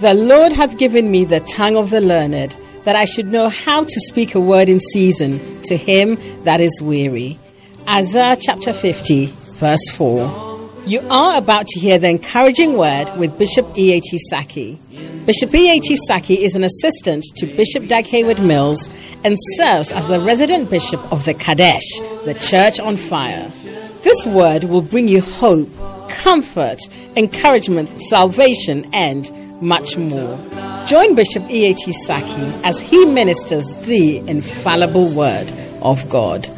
The Lord hath given me the tongue of the learned, that I should know how to speak a word in season to him that is weary. Isaiah chapter 50, verse 4. You are about to hear the encouraging word with Bishop E.A.T. Sackey. Bishop E.A.T. Sackey is an assistant to Bishop Dag Heward Mills and serves as the resident bishop of the Qodesh, the church on fire. This word will bring you hope, comfort, encouragement, salvation, and much more. Join Bishop E.A.T. Sackey as he ministers the infallible word of God.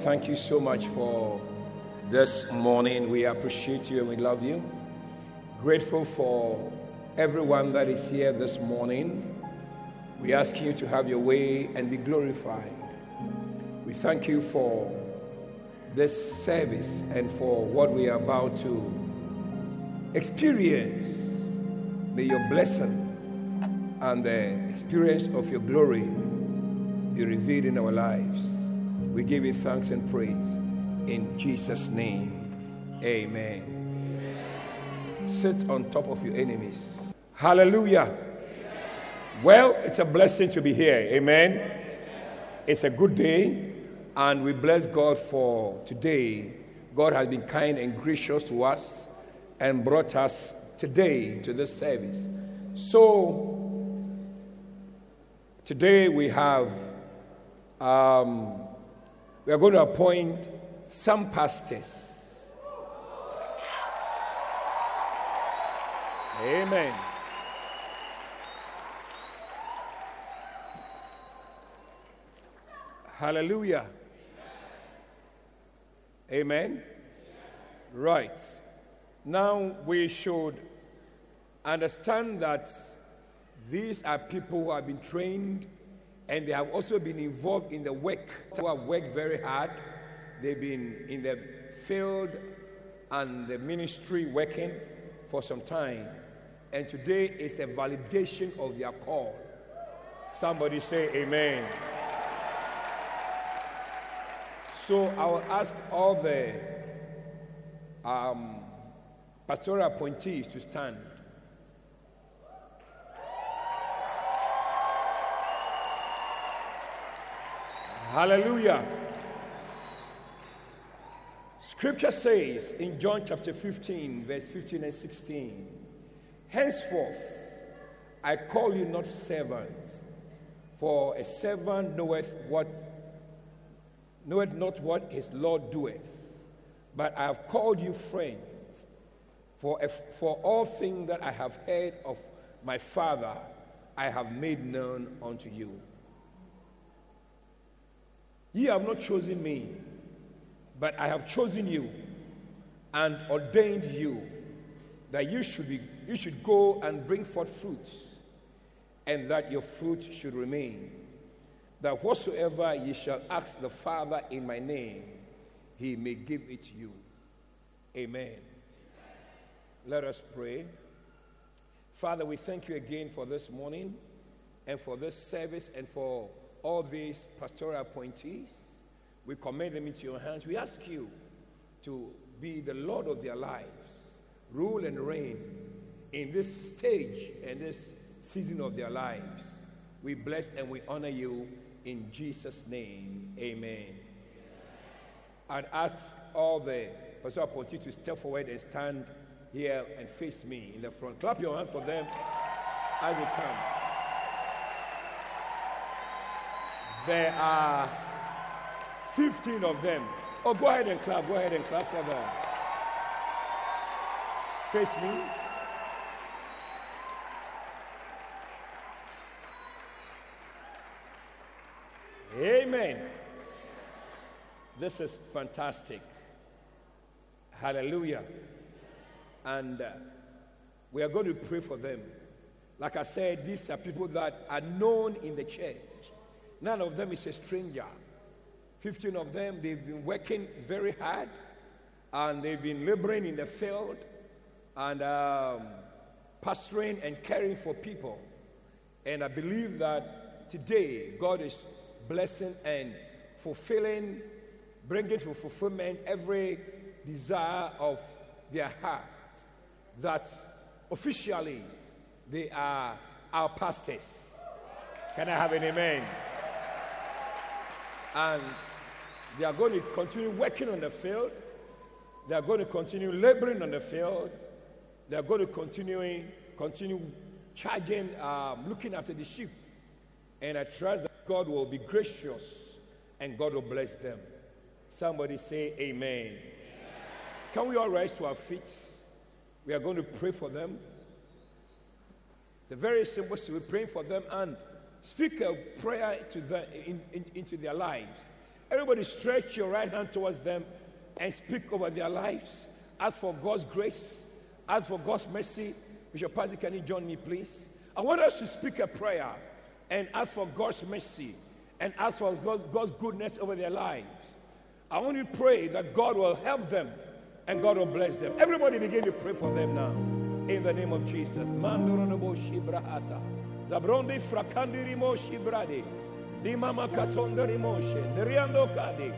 Thank you so much for this morning. We appreciate you and we love you. Grateful for everyone that is here this morning. We ask you to have your way and be glorified. We thank you for this service and for what we are about to experience. May your blessing and the experience of your glory be revealed in our lives. We give you thanks and praise in Jesus' name. Amen. Sit on top of your enemies. Hallelujah. Well, it's a blessing to be here. Amen. It's a good day, and we bless God for today. God has been kind and gracious to us and brought us today to this service. So, today we have, um, we are going to appoint some pastors. Amen. Hallelujah. Amen. Right. Now we should understand that these are people who have been trained and they have also been involved in the work, who have worked very hard. They've been in the field and the ministry working for some time. And today is a validation of their call. Somebody say amen. So I will ask all the um, pastoral appointees to stand. Hallelujah. Scripture says in John chapter 15, verse 15 and 16, Henceforth I call you not servants, for a servant knoweth what knoweth not what his Lord doeth, but I have called you friends, for, if, for all things that I have heard of my Father I have made known unto you. Ye have not chosen me, but I have chosen you and ordained you that you should, be, you should go and bring forth fruit, and that your fruit should remain. That whatsoever ye shall ask the Father in my name, he may give it you. Amen. Let us pray. Father, we thank you again for this morning and for this service and for all these pastoral appointees. We commend them into your hands. We ask you to be the Lord of their lives, rule and reign in this stage and this season of their lives. We bless and we honor you in Jesus' name. Amen. I'd ask all the pastoral appointees to step forward and stand here and face me in the front. Clap your hands for them as they come. There are 15 of them. Oh, go ahead and clap. Go ahead and clap for them. Face me. Amen. This is fantastic. Hallelujah. And uh, we are going to pray for them. Like I said, these are people that are known in the church. None of them is a stranger. 15 of them, they've been working very hard and they've been laboring in the field and um, pastoring and caring for people. And I believe that today God is blessing and fulfilling, bringing to fulfillment every desire of their heart. That officially they are our pastors. Can I have an amen? And they are going to continue working on the field. They are going to continue laboring on the field. They are going to continue, continue charging, um, looking after the sheep. And I trust that God will be gracious and God will bless them. Somebody say amen. amen. Can we all rise to our feet? We are going to pray for them. The very simplest we're praying for them and speak a prayer to them, in, in, into their lives. Everybody, stretch your right hand towards them and speak over their lives. Ask for God's grace, ask for God's mercy, Bishop Pazzi, can you join me, please? I want us to speak a prayer and ask for God's mercy and ask for God's, God's goodness over their lives. I want you to pray that God will help them and God will bless them. Everybody begin to pray for them now. In the name of Jesus. Mandoronobo shibrahata. Zabrondi frakandirimo shibrade. Zimama katondarimoshe. Neriando kade.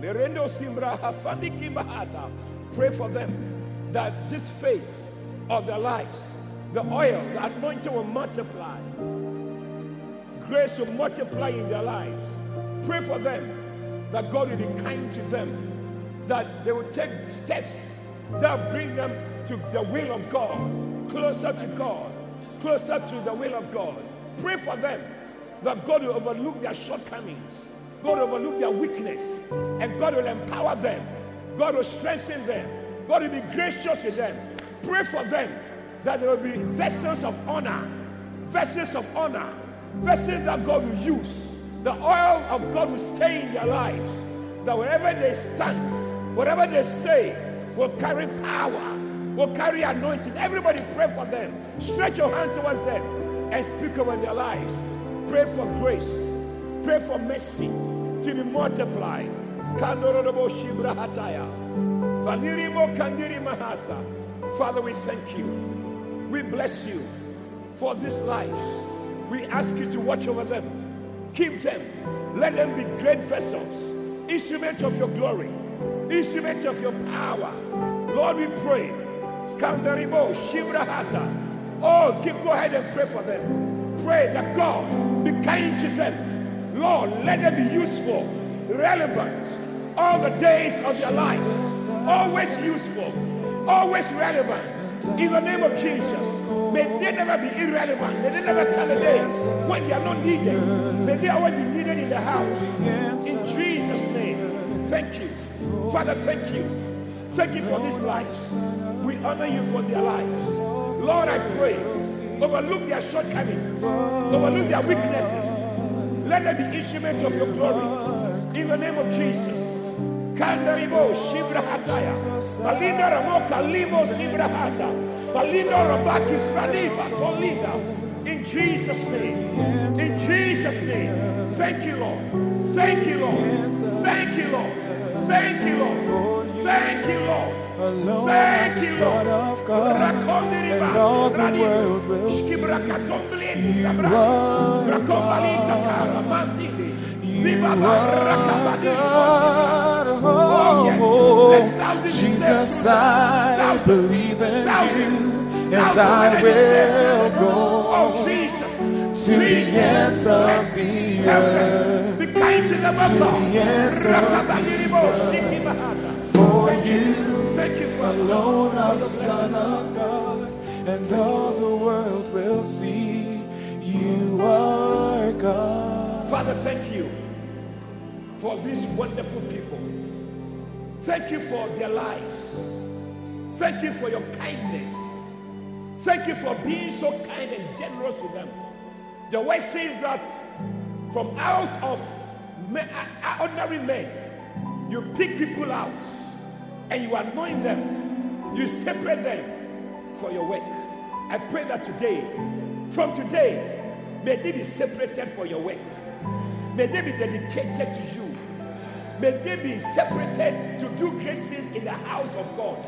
Merendo simbra hafandiki mahata. Pray for them that this face of their lives, the oil, the anointing will multiply. Grace will multiply in their lives. Pray for them that God will be kind to them, that they will take steps that bring them to the will of God, closer to God, closer to the will of God. Pray for them that God will overlook their shortcomings, God will overlook their weakness, and God will empower them. God will strengthen them. God will be gracious to them. Pray for them that there will be vessels of honor, vessels of honor, vessels that God will use. The oil of God will stay in their lives. That wherever they stand, whatever they say, will carry power, will carry anointing. Everybody pray for them. Stretch your hand towards them and speak over their lives. Pray for grace. Pray for mercy to be multiplied. Father, we thank you. We bless you for this life. We ask you to watch over them. Keep them. Let them be great vessels, instruments of your glory, instruments of your power. Lord, we pray. Kandaribo shibra hata. Oh, keep go ahead and pray for them. Pray that God be kind to them. Lord, let them be useful, relevant, all the days of their life. Always useful, always relevant. In the name of Jesus. May they never be irrelevant. May they never come a day when they are not needed. May they always be needed in the house. In Jesus' name. Thank you. Father, thank you. Thank you for this life. We honor you for their lives. Lord, I pray. Overlook their shortcomings. Overlook their weaknesses. Let them be instruments of your glory. In the name of Jesus. Kandaribo Shibrahataya. Palinda Ramoka Limo Shibrahata. Palinda Rabaki Franiba Tolida. In Jesus' name. In Jesus' name. Thank you, Lord. Thank you, Lord. Thank you, Lord. Thank you, Lord. Thank you, Lord. Alone Thank the you, Son Lord. of God, and all the world will see you are God. You are God. Oh. Oh, thousands be Jesus, saved through them. I believe in you, and I Let them be saved through will go Oh, to the Jesus. ends of the earth to them, O To God. the ends of the earth. Shikibahata. for Thank you. Thank you for Alone are the Son of God, and all the world will see you are God. Father, thank you for these wonderful people. Thank you for their lives. Thank you for your kindness. Thank you for being so kind and generous to them. The word says that from out of uh, ordinary men, you pick people out and you anoint them. You separate them for your work. I pray that today, from today, may they be separated for your work. May they be dedicated to you. May they be separated to do great things in the house of God.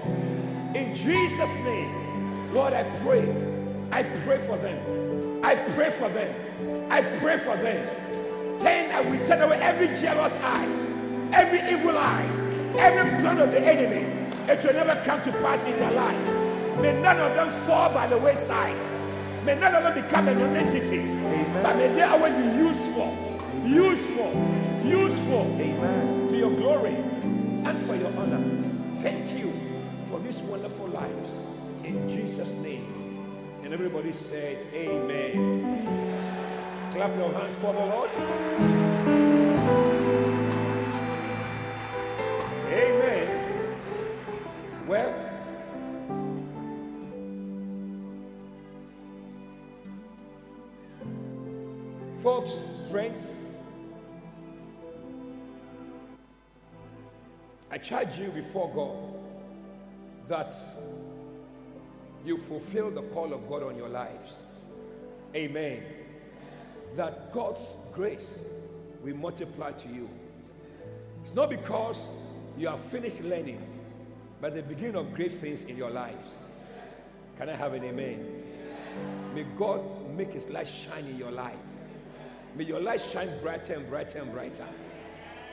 In Jesus' name, Lord, I pray. I pray for them. I pray for them. I pray for them. Turn and we turn away every jealous eye, every evil eye, every plan of the enemy. It will never come to pass in their life. May none of them fall by the wayside. May none of them become an entity. But may they always be useful, useful, useful Amen. to your glory and for your honor. Thank you for these wonderful lives. In Jesus' name. And everybody said, Amen. Clap your hands for the Lord. Friends, I charge you before God that you fulfill the call of God on your lives. Amen. That God's grace will multiply to you. It's not because you have finished learning, but the beginning of great things in your lives. Can I have an amen? May God make his light shine in your life. May your light shine brighter and brighter and brighter.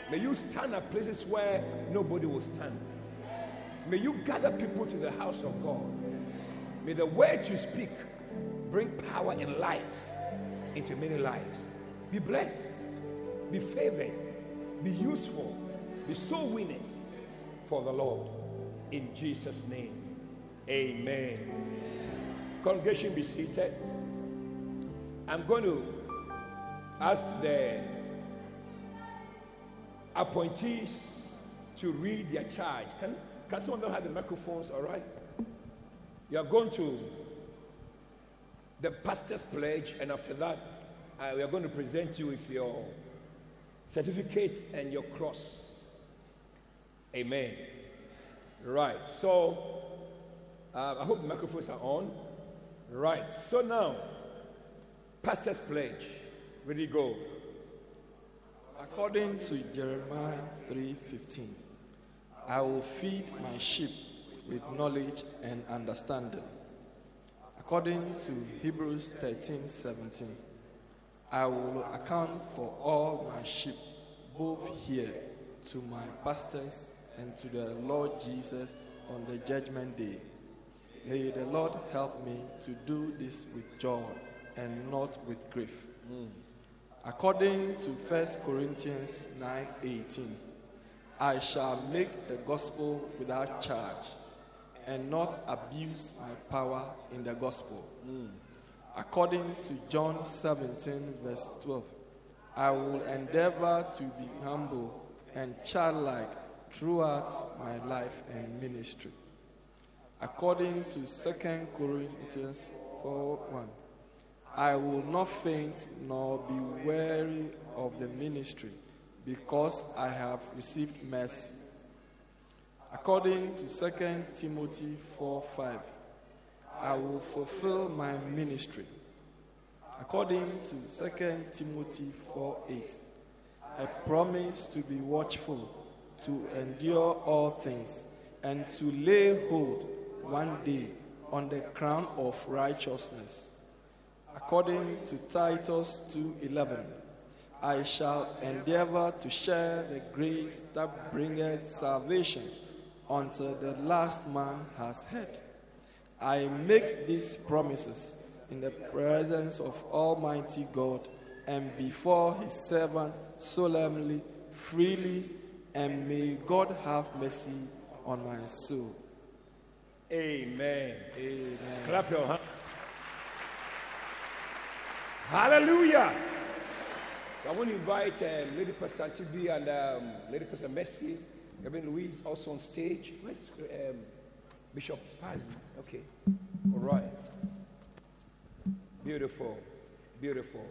May you stand at places where nobody will stand. May you gather people to the house of God. May the words you speak bring power and light into many lives. Be blessed, be favored, be useful, be soul winners for the Lord. In Jesus' name, amen. Congregation, be seated. I'm going to ask the appointees to read their charge. Can, can someone them have the microphones? All right. You are going to the pastor's pledge, and after that, uh, we are going to present you with your certificates and your cross. Amen. Right. So, uh, I hope the microphones are on. Right. So now, pastor's pledge. Ready, go. According to Jeremiah 3:15, I will feed my sheep with knowledge and understanding. According to Hebrews 13:17, I will account for all my sheep, both here to my pastors and to the Lord Jesus on the judgment day. May the Lord help me to do this with joy and not with grief. Hmm. According to 1 Corinthians 9:18, I shall make the gospel without charge and not abuse my power in the gospel. Hmm. According to John 17, verse 12, I will endeavor to be humble and childlike throughout my life and ministry. According to 2 Corinthians 4 1, I will not faint nor be weary of the ministry because I have received mercy. According to 2 Timothy 4 5, I will fulfill my ministry. According to 2 Timothy 4 8, I promise to be watchful, to endure all things, and to lay hold one day on the crown of righteousness. According to Titus 2:11, I shall endeavor to share the grace that bringeth salvation until the last man has heard. I make these promises in the presence of Almighty God and before his servant solemnly, freely, and may God have mercy on my soul. Amen. Amen. Clap your hands. Hallelujah. So I want to invite um, Lady Pastor Chibi and um, Lady Pastor Mercy, Reverend Louise also on stage. Where's um, Bishop Paz? Okay. All right. Beautiful. Beautiful.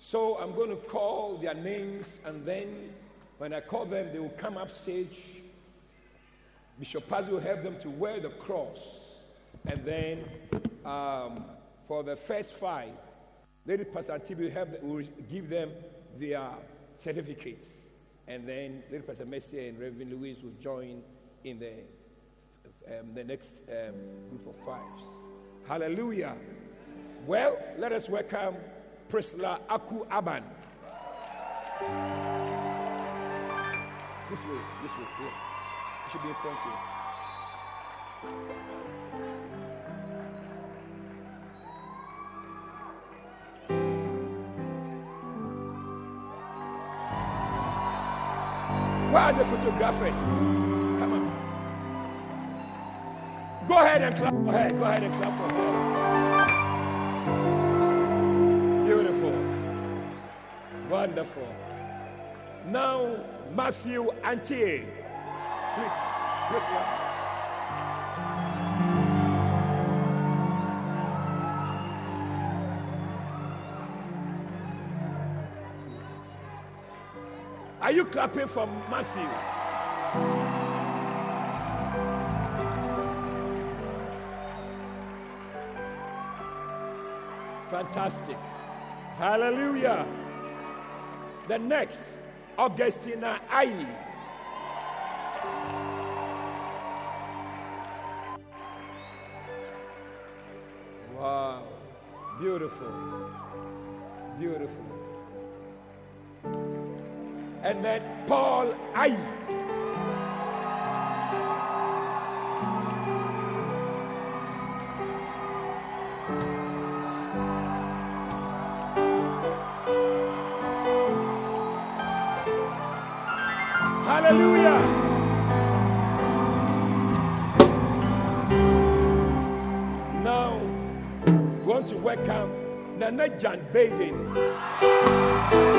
So I'm going to call their names, and then when I call them, they will come up stage. Bishop Paz will help them to wear the cross. And then um, for the first five, Lady Pastor will, help will give them their certificates. And then Lady Pastor Mercy and Reverend Louise will join in the, um, the next um, group of fives. Hallelujah. Well, let us welcome Priscilla Aku Aban. This way, this way. Yeah. You should be in front here. Come on. Go ahead and clap for her. Go ahead and clap for her. Beautiful. Wonderful. Now, Matthew Antier. Please, please, Priscilla. Are you clapping for Matthew? Fantastic. Hallelujah. The next, Augustina Ayi. Wow. Beautiful. Beautiful. And then Paul Ayi. Hallelujah. Now, we want to welcome Nana Jan Baden.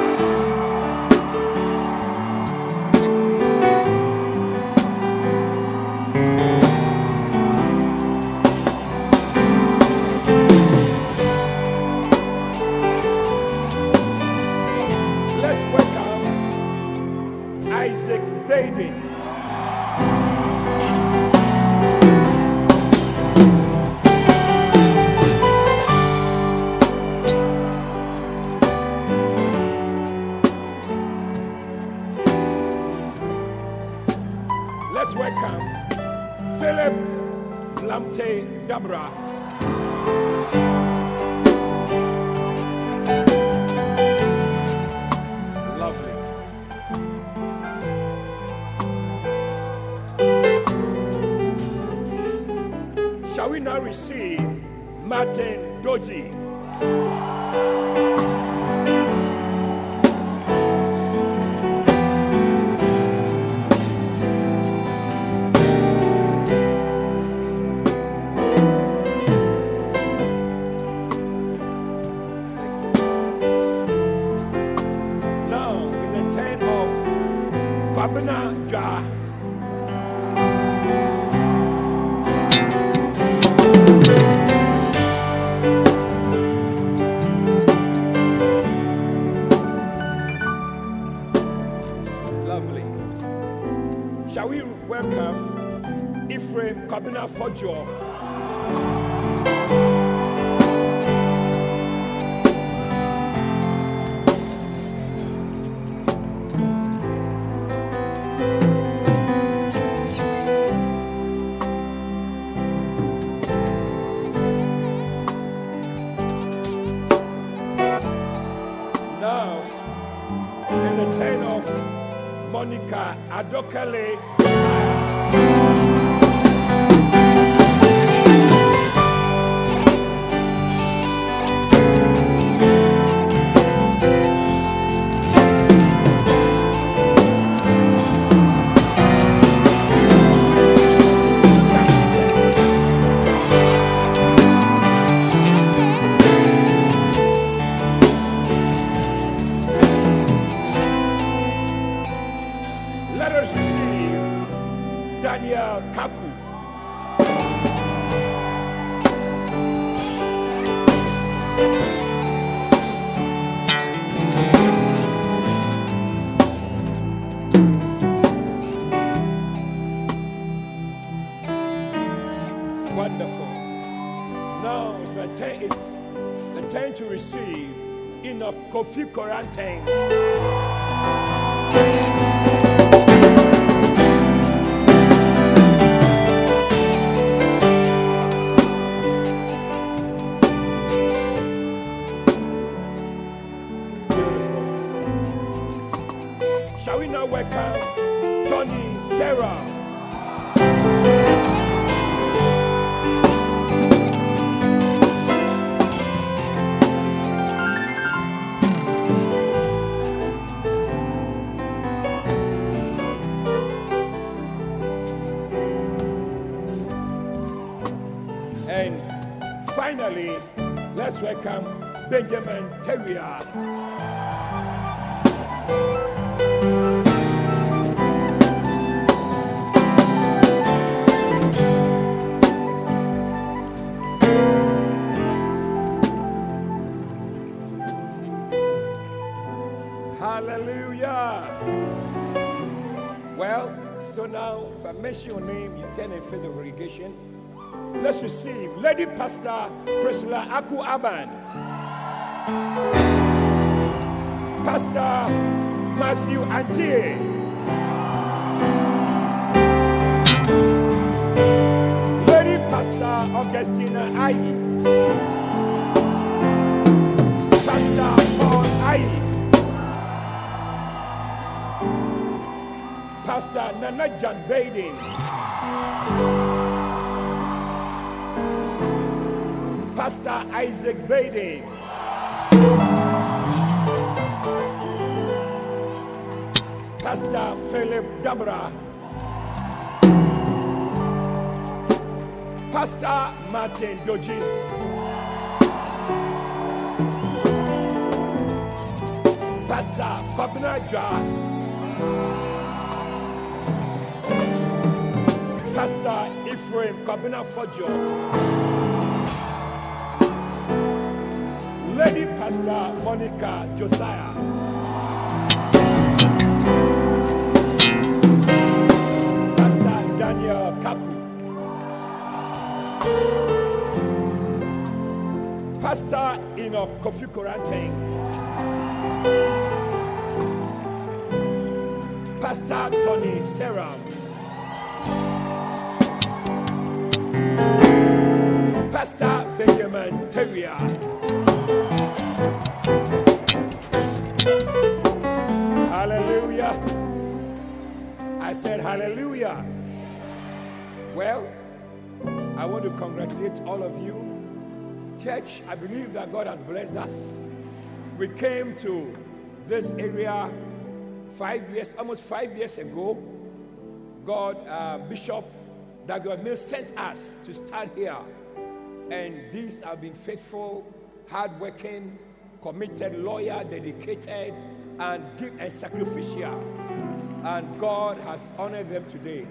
Wonderful. Now it's the, ten, it's the time to receive in a coffee Quarantine. invitation. Let's receive Lady Pastor Priscilla Aku Aban, Pastor Matthew Antie. Lady Pastor Augustina Ayi. Pastor Paul Ayi. Pastor Nana John Baden. Pastor Isaac Baden. Pastor Philip Dabra. Pastor Martin Doji. Pastor Kwabena Jwa. Pastor Ephraim Kwabena Fojo. Lady Pastor Monica Josiah. Pastor Daniel Kaku. Pastor Enoch Kofi Koranteng. Pastor Tony Serra. Pastor Benjamin Terrier. Hallelujah. I said hallelujah. Well, I want to congratulate all of you. Church, I believe that God has blessed us. We came to this area five years, almost five years ago. God, uh, Bishop Mills sent us to start here. And these have been faithful, hardworking, committed, loyal, dedicated, and, give, and sacrificial. And God has honored them today.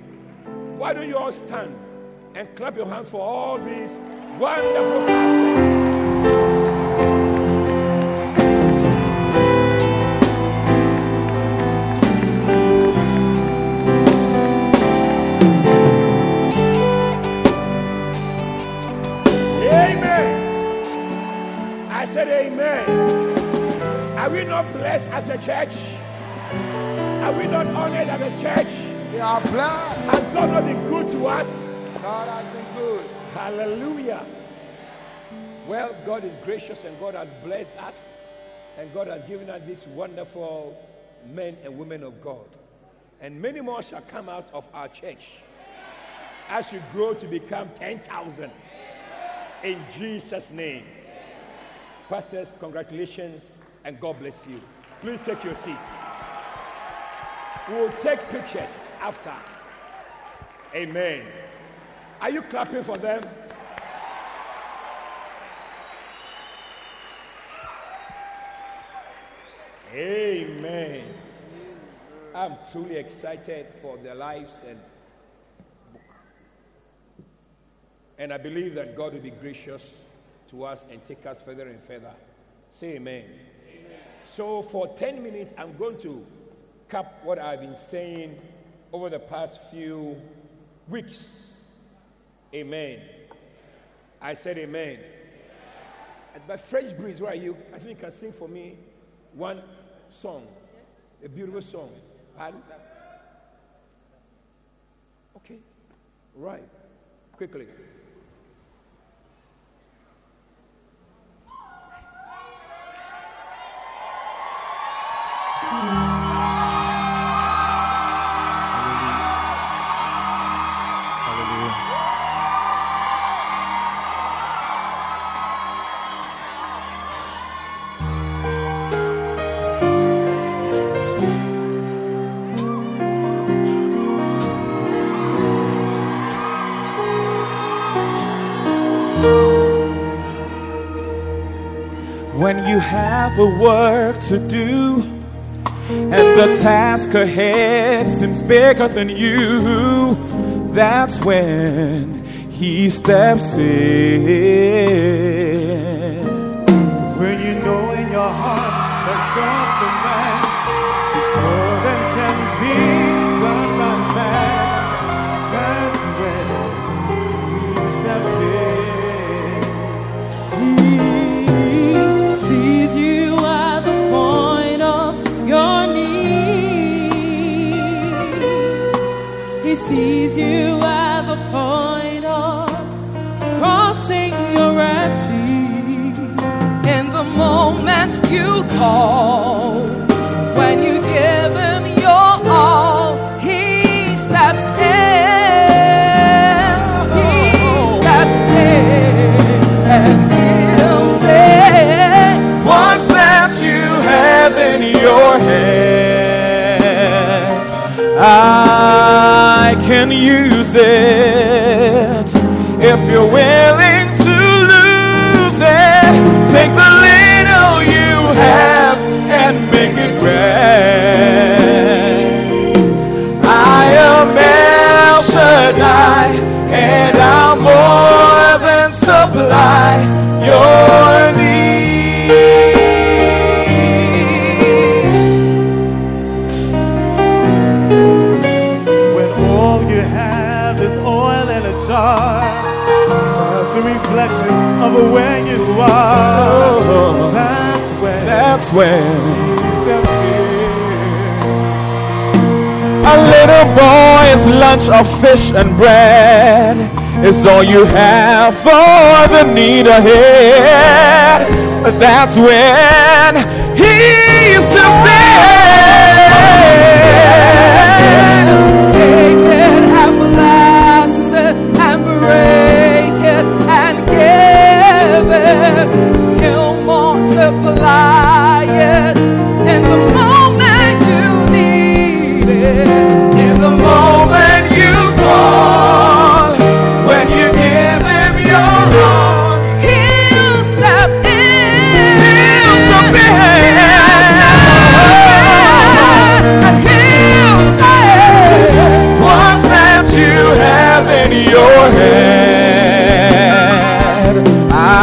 Why don't you all stand and clap your hands for all these wonderful pastors? As a church? Are we not honored as a church? We are blessed. Has God not been good to us? God has been good. Hallelujah. Well, God is gracious and God has blessed us and God has given us these wonderful men and women of God. And many more shall come out of our church as you grow to become 10,000 in Jesus' name. Pastors, congratulations and God bless you. Please take your seats. We'll take pictures after. Amen. Are you clapping for them? Amen. I'm truly excited for their lives and book. And I believe that God will be gracious to us and take us further and further. Say amen. So, for 10 minutes, I'm going to cap what I've been saying over the past few weeks. Amen. I said amen. But French breeze, where are you? I think you can sing for me one song, a beautiful song. Pardon? Okay. Right. Quickly. Have a work to do and the task ahead seems bigger than you, that's when he steps in. call. that's when a little boy's lunch of fish and bread is all you have for the need ahead. But that's when he used. forehead. I,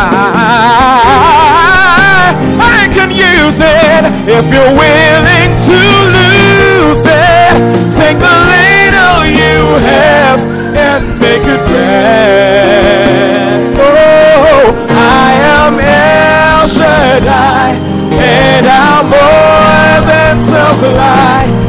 I can use it if you're willing to lose it. Take the little you have and make it grand. Oh, I am El Shaddai, and I'm more than supply.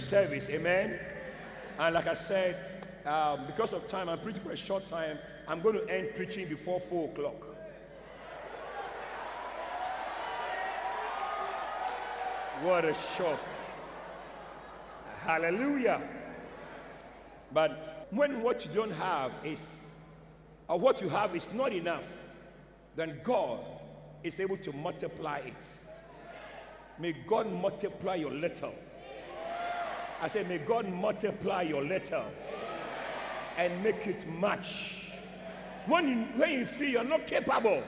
Service. Amen. And like I said, um, because of time, I'm preaching for a short time. I'm going to end preaching before 4 o'clock. What a shock. Hallelujah. But when what you don't have is, or what you have is not enough, then God is able to multiply it. May God multiply your little. I said, may God multiply your letter and make it much. When you, when you feel you're not capable,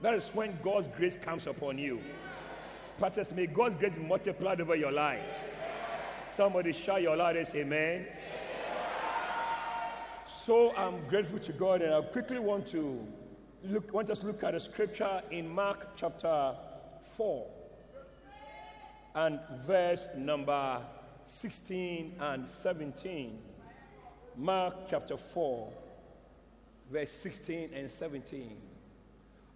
that is when God's grace comes upon you. Pastors, may God's grace be multiplied over your life. Somebody shout your loudest amen. So I'm grateful to God, and I quickly want to look, want us to look at a scripture in Mark chapter 4 and verse number 16 and 17. Mark chapter 4, verse 16 and 17.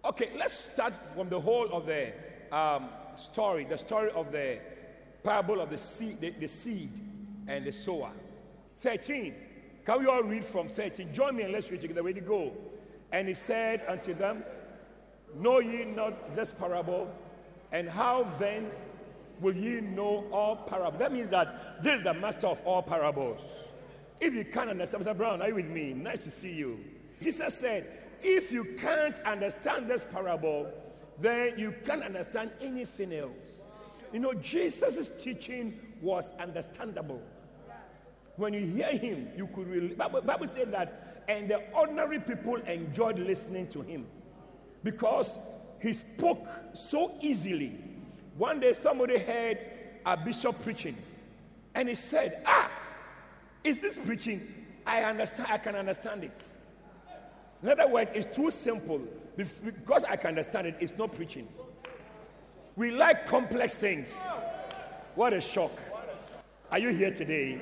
Okay, let's start from the whole of the um, story, the story of the parable of the seed, the, the seed and the sower. 13. Can we all read from 13? Join me and let's read together. Ready, to go. And he said unto them, Know ye not this parable? And how then will ye know all parables? That means that this is the master of all parables. If you can't understand, Mr. Brown, are you with me? Nice to see you. Jesus said, if you can't understand this parable, then you can't understand anything else. You know, Jesus' teaching was understandable. When you hear him, you could really. Bible, Bible said that, and the ordinary people enjoyed listening to him because he spoke so easily. One day, somebody heard a bishop preaching, and he said, Ah, is this preaching? I understand, I can understand it. In other words, it's too simple. Because I can understand it, it's not preaching. We like complex things. What a shock. Are you here today?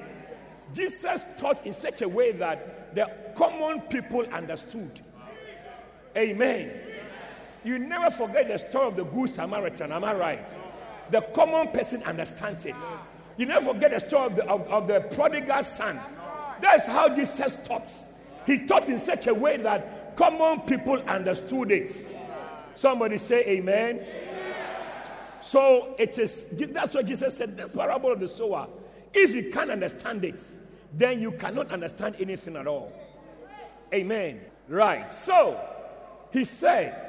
Jesus taught in such a way that the common people understood. Amen. You never forget the story of the Good Samaritan, am I right? The common person understands it. You never forget the story of the, of, of the prodigal son. That's how Jesus taught. He taught in such a way that common people understood it. Somebody say amen. amen. So it is that's what Jesus said, this parable of the sower. If you can't understand it, then you cannot understand anything at all. Amen. Right. So he said,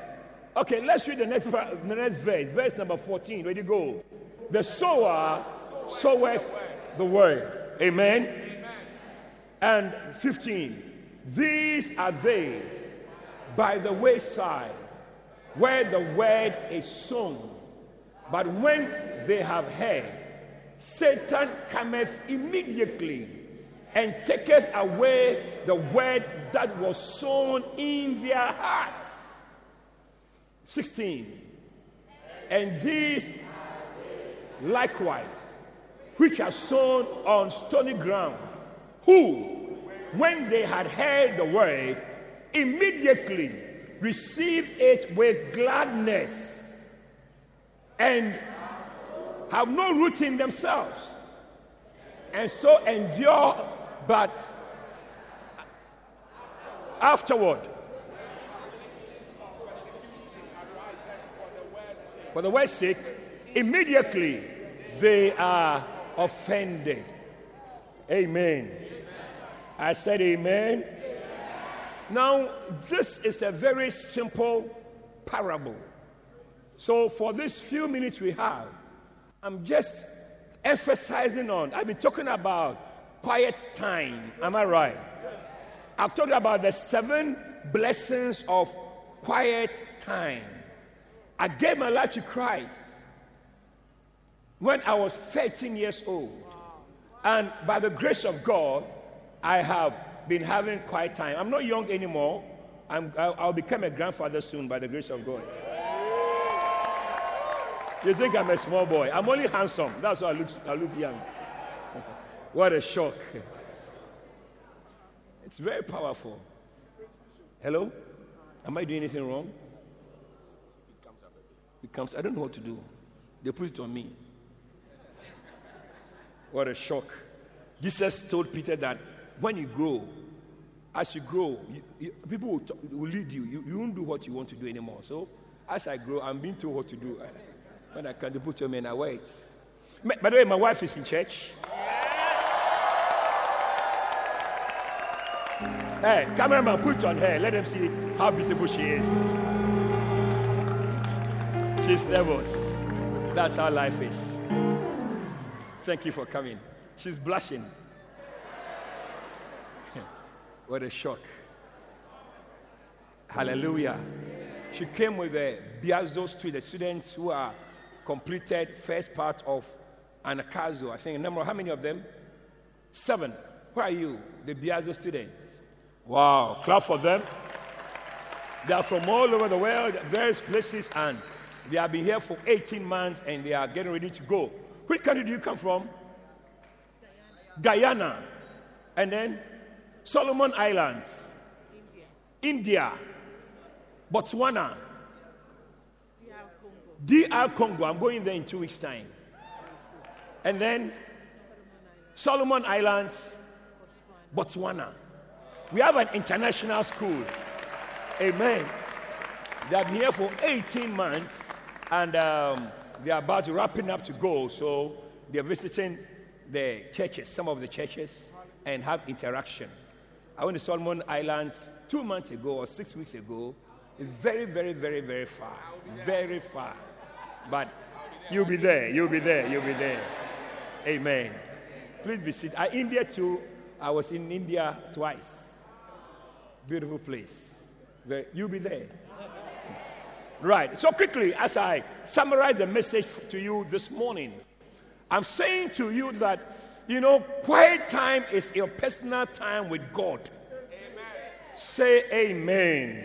okay, let's read the next, the next verse, verse number 14. Ready to go. The sower soweth the word. Amen. And 15. These are they by the wayside where the word is sown. But when they have heard, Satan cometh immediately and taketh away the word that was sown in their hearts. 16. And these likewise which are sown on stony ground, who, when they had heard the word, immediately received it with gladness and have no root in themselves, and so endure but afterward. For the word's sake, immediately they are offended. Amen. I said, Amen. Now, this is a very simple parable. So, for these few minutes we have, I'm just emphasizing on, I've been talking about quiet time. Am I right? I've talked about the seven blessings of quiet time. I gave my life to Christ when I was 13 years old. And by the grace of God, I have been having quiet time. I'm not young anymore. I'm, I'll, I'll become a grandfather soon by the grace of God. You think I'm a small boy? I'm only handsome. That's why I look, I look young. what a shock. It's very powerful. Hello? Am I doing anything wrong? Comes. I don't know what to do. They put it on me. What a shock. Jesus told Peter that when you grow, as you grow, you, you, people will, talk, will, lead you. you. You won't do what you want to do anymore. So, as I grow, I'm being told what to do. When I can, they put on me and I wait. By the way, my wife is in church. Hey, cameraman, put on her. Let them see how beautiful she is. She's nervous. That's how life is. Thank you for coming. She's blushing. what a shock. Hallelujah. She came with the Biazo students, the students who are completed first part of Anagkazo. I think a number, how many of them? Seven. Where are you? The Biazo students. Wow. Clap for them. They are from all over the world, various places, and they have been here for 18 months and they are getting ready to go. Which country do you come from? Guyana. Guyana. And then Solomon Islands. India. India. Botswana. DR Congo. DR Congo. I'm going there in two weeks' time. And then Solomon Islands, Botswana. We have an international school. Amen. They have been here for 18 months and um, they are about to wrapping up to go. So they're visiting the churches, some of the churches, and have interaction. I went to Solomon Islands two months ago or six weeks ago. It's very, very, very, very far. Very far. But you'll be there. You'll be there. You'll be there. Amen. Please be seated. I, India too. I was in India twice. Beautiful place. You'll be there. Right. So, quickly, as I summarize the message to you this morning, I'm saying to you that, you know, quiet time is your personal time with God. Amen. Say amen. amen.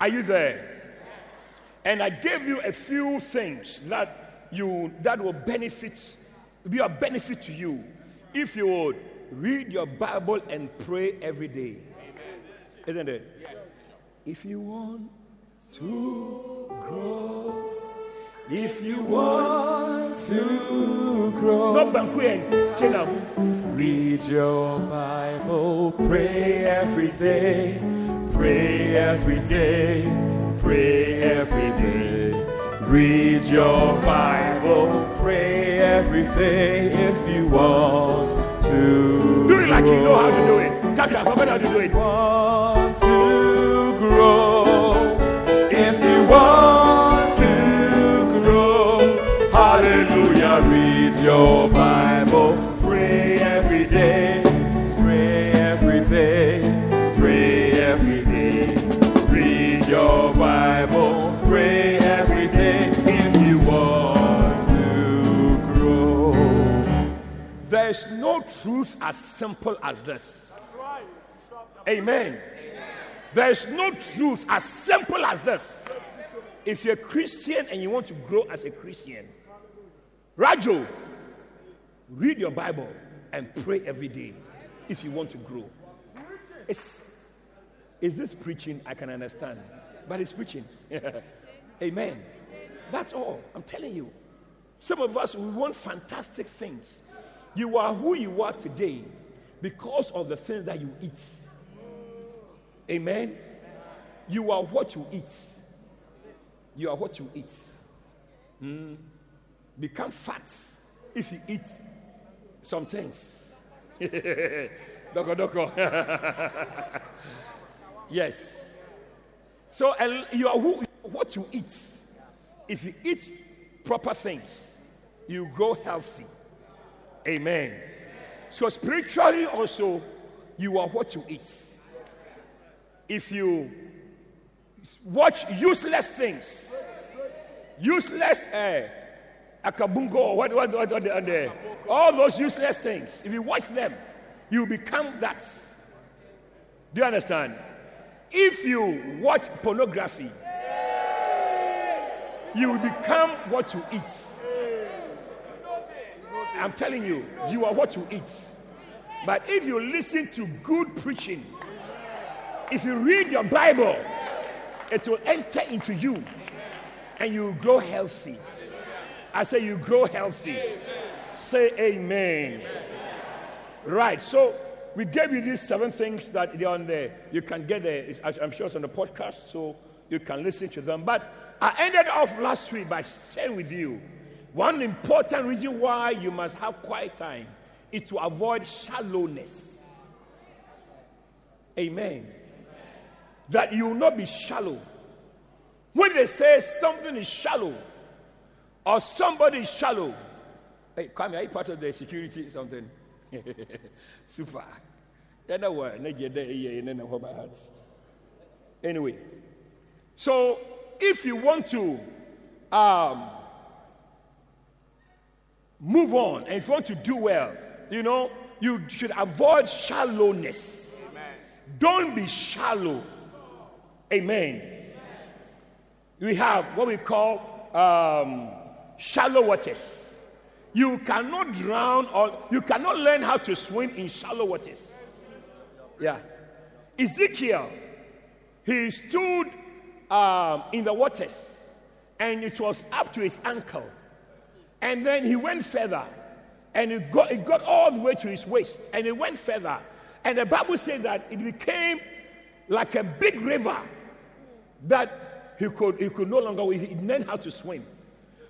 Are you there? And I gave you a few things that you that will benefit be a benefit to you if you would read your Bible and pray every day. Amen. Isn't it? Yes. If you want to grow. If you want to grow, read your Bible, pray every day, pray every day, pray every day. Read your Bible, pray every day if you want to. Do it like you know how to do it. How to do it. Want to grow want to grow. Hallelujah. Read your Bible. Pray every day. Pray every day. Pray every day. Read your Bible. Pray every day if you want to grow. There is no truth as simple as this. Amen. There is no truth as simple as this. If you're a Christian and you want to grow as a Christian, Rajo, read your Bible and pray every day if you want to grow. It's, is this preaching? I can understand, but it's preaching. Amen. That's all. I'm telling you. Some of us, we want fantastic things. You are who you are today because of the things that you eat. Amen. You are what you eat. You are what you eat. Mm. Become fat if you eat some things. doko doko. yes. So you are who, what you eat. If you eat proper things, you grow healthy. Amen. So spiritually also, you are what you eat. If you watch useless things. Useless uh, akabungo, what, what, what, what, what, all those useless things. If you watch them, you become that. Do you understand? If you watch pornography, you will become what you eat. I'm telling you, you are what you eat. But if you listen to good preaching, if you read your Bible, it will enter into you and you grow healthy. I say you grow healthy. Say amen. Right, so we gave you these seven things that they're on there. You can get there. I'm sure it's on the podcast, so you can listen to them. But I ended off last week by sharing with you one important reason why you must have quiet time is to avoid shallowness. Amen. That you will not be shallow. When they say something is shallow or somebody is shallow, hey, come are you part of the security something? Super. Anyway, so if you want to um, move on and if you want to do well, you know, you should avoid shallowness. Amen. Don't be shallow. Amen. We have what we call um, shallow waters. You cannot drown or you cannot learn how to swim in shallow waters. Yeah. Ezekiel, he stood um, in the waters and it was up to his ankle. And then he went further and it got, it got all the way to his waist and it went further. And the Bible says that it became like a big river that he could, he could no longer, he learned how to swim.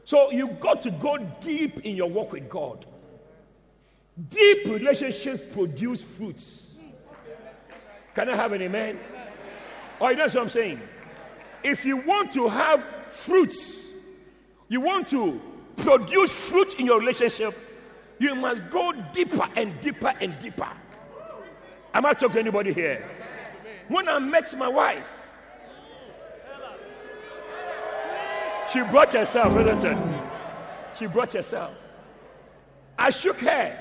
So you got to go deep in your walk with God. Deep relationships produce fruits. Can I have an amen? Oh, you know what I'm saying? If you want to have fruits, you want to produce fruit in your relationship, you must go deeper and deeper and deeper. Am I talking to anybody here? When I met my wife, She brought herself, isn't it? She brought herself. I shook her.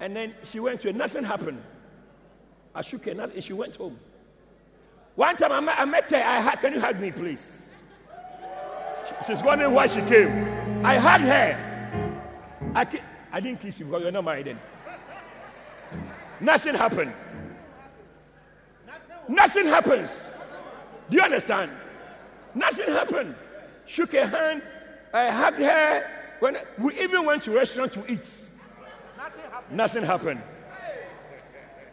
And then she went to it. Nothing happened. I shook her, nothing. She went home. One time I met, I met her. I had, can you hug me, please? She's wondering why she came. I hugged her. I, I didn't kiss you because you're not married then. Nothing happened. Nothing happens. Do you understand? Nothing happened. Shook her hand. I hugged her. When we even went to restaurant to eat. Nothing happened. Nothing happened.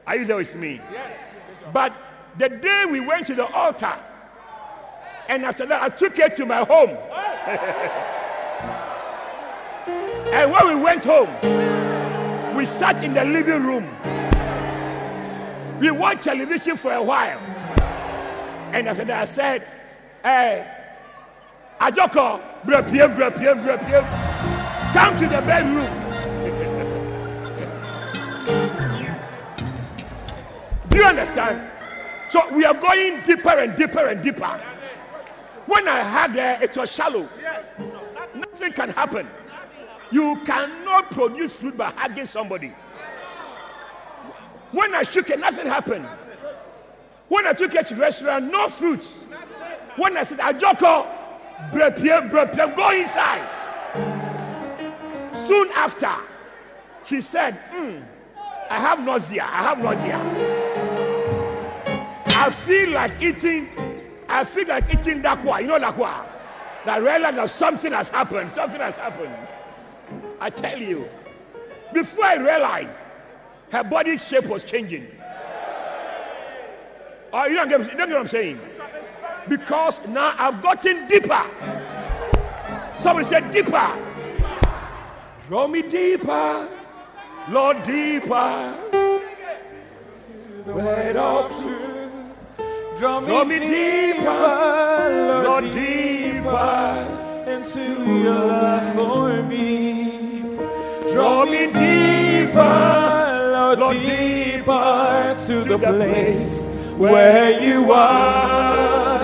Are you there with me? Yes. But the day we went to the altar, and after that, I took her to my home. and when we went home, we sat in the living room. We watched television for a while. And after that, I said, Hey, Ajoko, brepiem, brepiem, brepiem, come to the bedroom. Do you understand? So we are going deeper and deeper and deeper. When I had there, it was shallow. Nothing can happen. You cannot produce fruit by hugging somebody. When I shook it, nothing happened. When I took her to the restaurant, no fruits. When I said, Ajoko, brepie, brepie, go inside. Soon after, she said, mm, I have nausea. I have nausea. I feel like eating, I feel like eating dakwa. You know dakwa? I realize that something has happened. Something has happened. I tell you. Before I realized, her body shape was changing. Oh, you don't get, you don't get what I'm saying? Because now I've gotten deeper. Somebody said deeper. Draw me deeper, Lord, deeper. The word of truth. Draw me, Draw me deeper, deeper, Lord, deeper into your love for me. Draw me deeper, Lord, deeper to the place where you are.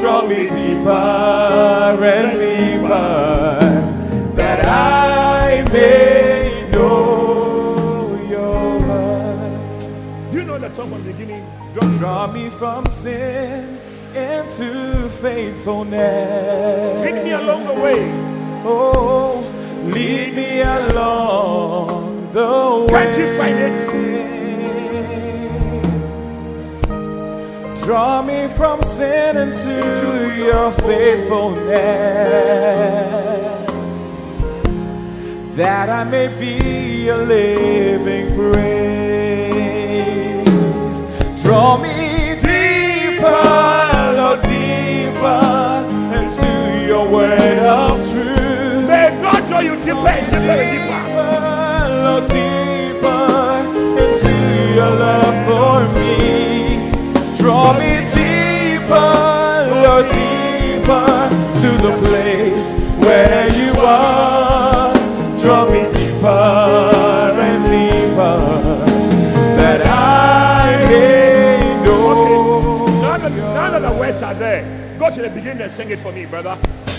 Draw me deeper and deeper that I may know your love. Draw me from sin into faithfulness. Lead me along the way. Oh, lead me along the way. Can't you find it? Draw me from sin into your faithfulness, that I may be a living praise. Draw me deeper, Lord, deeper into your word of truth. May God draw you deeper deeper deeper. Lord, deeper into your love for me. Draw me deeper, Lord, deeper to the place where you are. Draw me deeper and deeper that I may know. None of, none of the words are there. Go to the beginning and sing it for me, brother.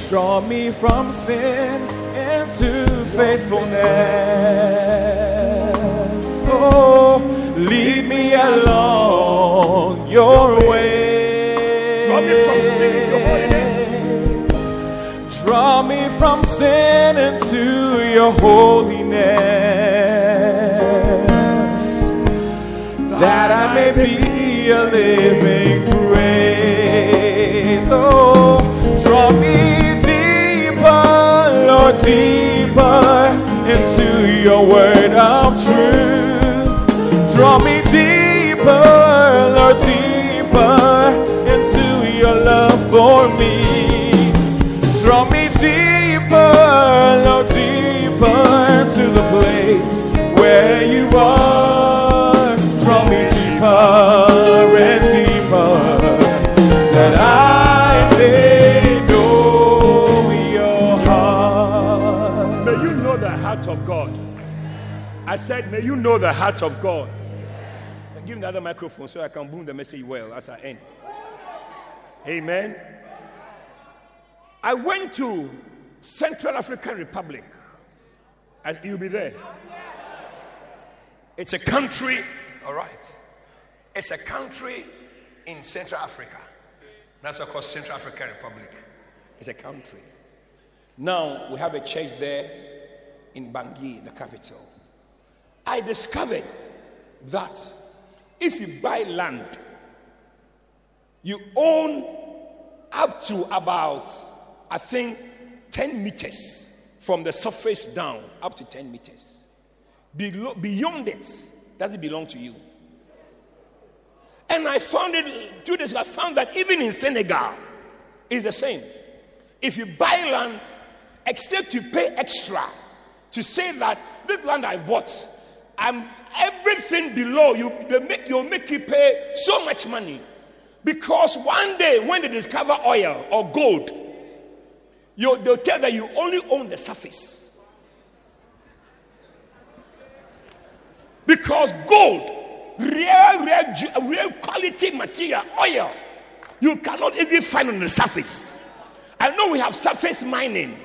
Draw me from sin into faithfulness. Oh, lead me along your way. Draw me from sin into Draw me from sin into your holiness that I may be a living praise. Oh, draw me deeper, Lord, deeper into your word of truth. Draw me deeper, Lord, deeper into your love for me. Draw me deeper, Lord, deeper to the place where you are. Draw me deeper and deeper that I may know your heart. May you know the heart of God. I said, may you know the heart of God. The other microphone so I can boom the message well as I end. Amen. I went to Central African Republic. And you'll be there. It's a country, all right. It's a country in Central Africa. That's why called Central African Republic. It's a country. Now we have a church there in Bangui, the capital. I discovered that if you buy land, you own up to about, I think, 10 meters from the surface down, up to 10 meters. Below, beyond it, doesn't belong to you. And I found it, two days I found that even in Senegal, it's the same. If you buy land, except you pay extra to say that this land I bought, I'm everything below you, they make you'll make you pay so much money. Because one day when they discover oil or gold, you, they'll tell that you only own the surface. Because gold, real, real, real quality material, oil, you cannot easily find on the surface. I know we have surface mining,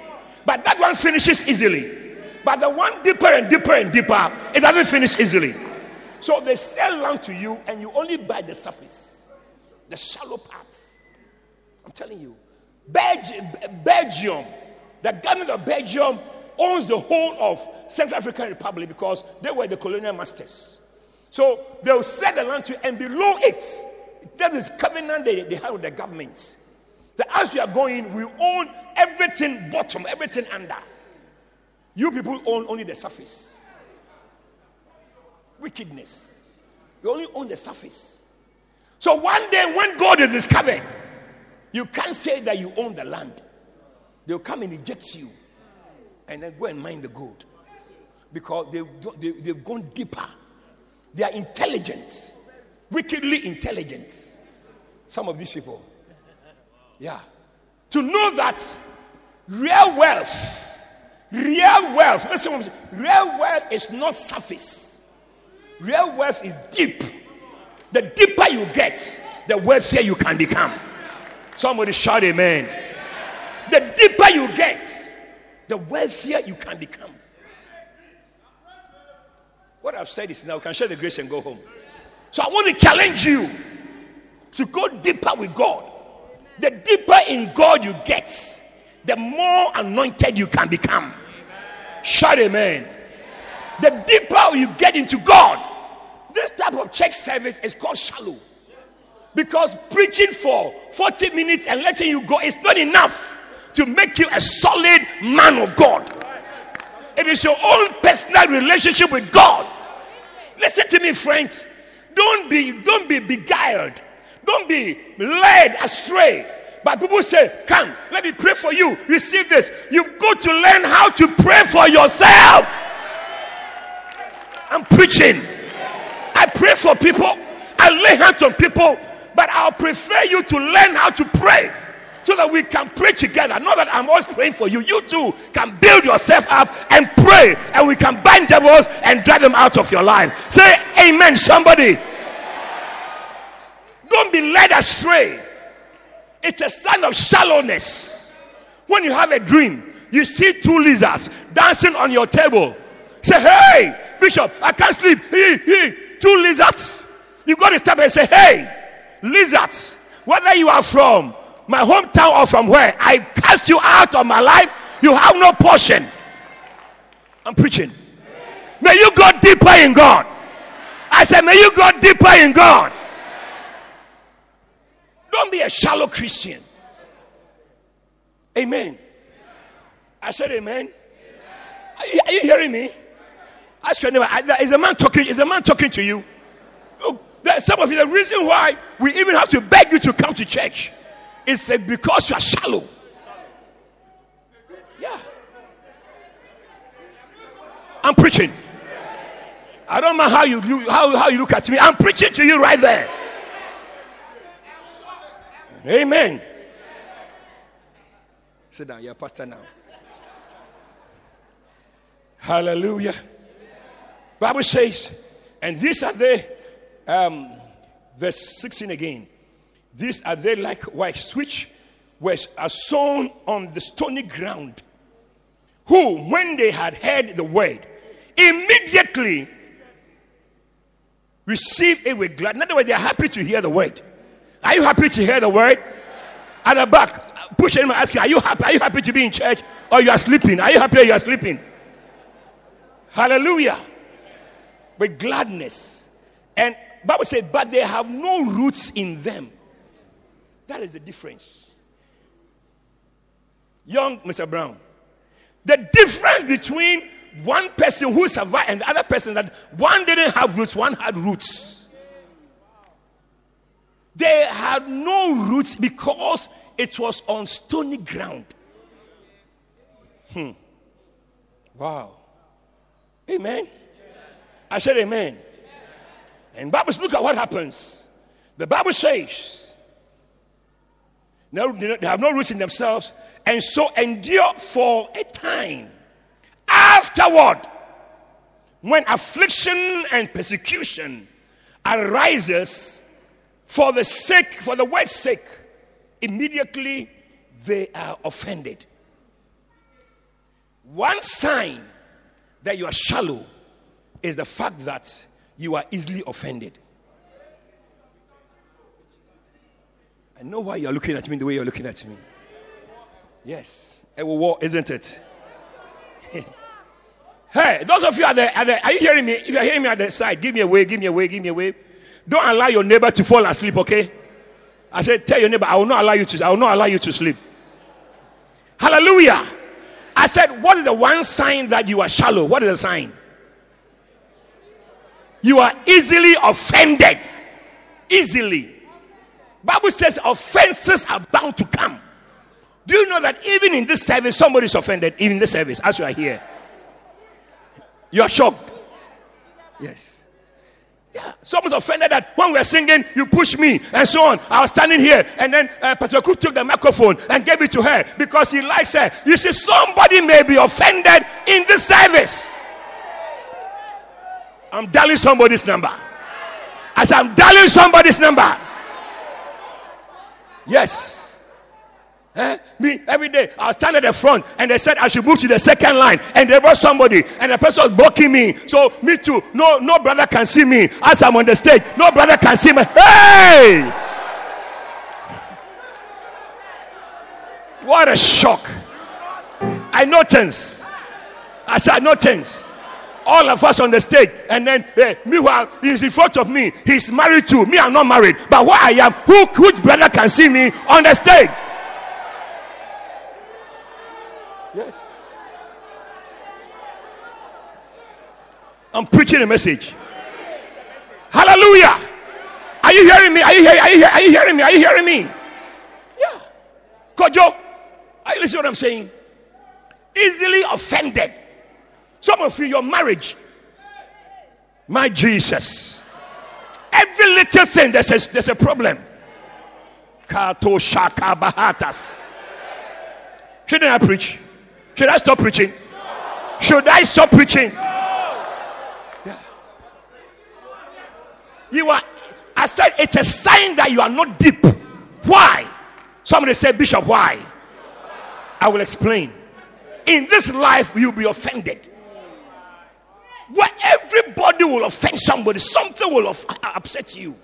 but that one finishes easily. But the one deeper and deeper and deeper, it doesn't finish easily. So they sell land to you and you only buy the surface, the shallow parts. I'm telling you. Belgium, the government of Belgium owns the whole of Central African Republic because they were the colonial masters. So they'll sell the land to you, and below it, that is covenant they, they have with the government. That as you are going, we own everything bottom, everything under. You people own only the surface. Wickedness. You only own the surface. So one day when God is discovered, you can't say that you own the land. They'll come and eject you and then go and mine the gold. Because they've, they, they've gone deeper. They are intelligent, wickedly intelligent. Some of these people. Yeah. To know that real wealth, real wealth, listen real wealth is not surface. Real wealth is deep. The deeper you get, the wealthier you can become. Somebody shout amen. The deeper you get, the wealthier you can become. What I've said is now, we can share the grace and go home. So I want to challenge you to go deeper with God. The deeper in God you get, the more anointed you can become. Shout amen. The deeper you get into God, this type of church service is called shallow. Because preaching for 40 minutes and letting you go is not enough to make you a solid man of God. It is your own personal relationship with God. Listen to me, friends. Don't be, don't be beguiled. Don't be led astray. But people say, Come, let me pray for you. Receive this. You've got to learn how to pray for yourself. I'm preaching. I pray for people. I lay hands on people. But I'll prefer you to learn how to pray so that we can pray together. Not that I'm always praying for you. You too can build yourself up and pray, and we can bind devils and drive them out of your life. Say amen, somebody. Don't be led astray. It's a sign of shallowness. When you have a dream, you see two lizards dancing on your table. Say, hey, Bishop, I can't sleep. Hey, hey, two lizards. You got to stop and say, hey, lizards, whether you are from my hometown or from where, I cast you out of my life. You have no portion. I'm preaching. May you go deeper in God. I said, may you go deeper in God. Don't be a shallow Christian. Amen. I said, Amen. Are you, hearing me? Ask your neighbor. Is a man talking? Is a man talking to you? Look, some of you, the reason why we even have to beg you to come to church is because you are shallow. Yeah. I'm preaching. I don't know how you how, how you look at me. I'm preaching to you right there. Amen. Sit down, you're a pastor now. Hallelujah. Bible says, and these are the um, verse 16 again. These are they likewise which were sown on the stony ground, who, when they had heard the word, immediately received it with gladness. In other words, they are happy to hear the word. Are you happy to hear the word? At the back, push him and ask Are you happy? Are you happy to be in church? Or you are sleeping? Are you happy or you are sleeping? Hallelujah. With gladness. And Bible said, but they have no roots in them. That is the difference. Young Mr. Brown. The difference between one person who survived and the other person that one didn't have roots, one had roots. They had no roots because it was on stony ground. Hmm. Wow. Amen. I said amen. And Bible look at what happens. The Bible says they have no roots in themselves and so endure for a time. Afterward, when affliction and persecution arises for the sake, for the word's sake, immediately they are offended. One sign that you are shallow is the fact that you are easily offended. I know why you're looking at me the way you're looking at me. Yes, a war, isn't it? hey, those of you at the, at the, are you hearing me? If you're hearing me at the side, give me a wave, give me a wave, give me a wave. Don't allow your neighbor to fall asleep, okay? I said, tell your neighbor, I will not allow you to, I will not allow you to sleep. Hallelujah. I said, what is the one sign that you are shallow? What is the sign? You are easily offended. Easily. Bible says offenses are bound to come. Do you know that even in this service, somebody is offended, even in this service, as you are here? You are shocked. Yes. Yeah. Someone's offended that when we are singing, you push me and so on. I was standing here and then uh, Pastor Cook took the microphone and gave it to her because he likes her. You see, somebody may be offended in this service. I'm dialing somebody's number. As I'm dialing somebody's number. Yes. Eh? Me, every day, I stand at the front and they said I should move to the second line and they brought somebody and the person was blocking me. So, me too. No, no brother can see me as I'm on the stage. No brother can see me. Hey! What a shock. I know things. I said, I know things. All of us on the stage, and then uh, meanwhile, he's in front of me. He's married to me. I'm not married, but what I am, who which brother can see me on the stage? Yes. I'm preaching a message. Hallelujah. Are you hearing me? Are you, hearing, are you, are you hearing me? Are you hearing me? Yeah. Kojo, are you listening to what I'm saying? Easily offended. Some of you, your marriage. My Jesus. Every little thing, there's a, there's a problem. Kato shaka bahatas. Shouldn't I preach? Should I stop preaching? Should I stop preaching? Yeah. You are, I said, it's a sign that you are not deep. Why? Somebody said, Bishop, why? I will explain. In this life, you'll be offended. Where everybody will offend somebody, something will off- uh, upset you.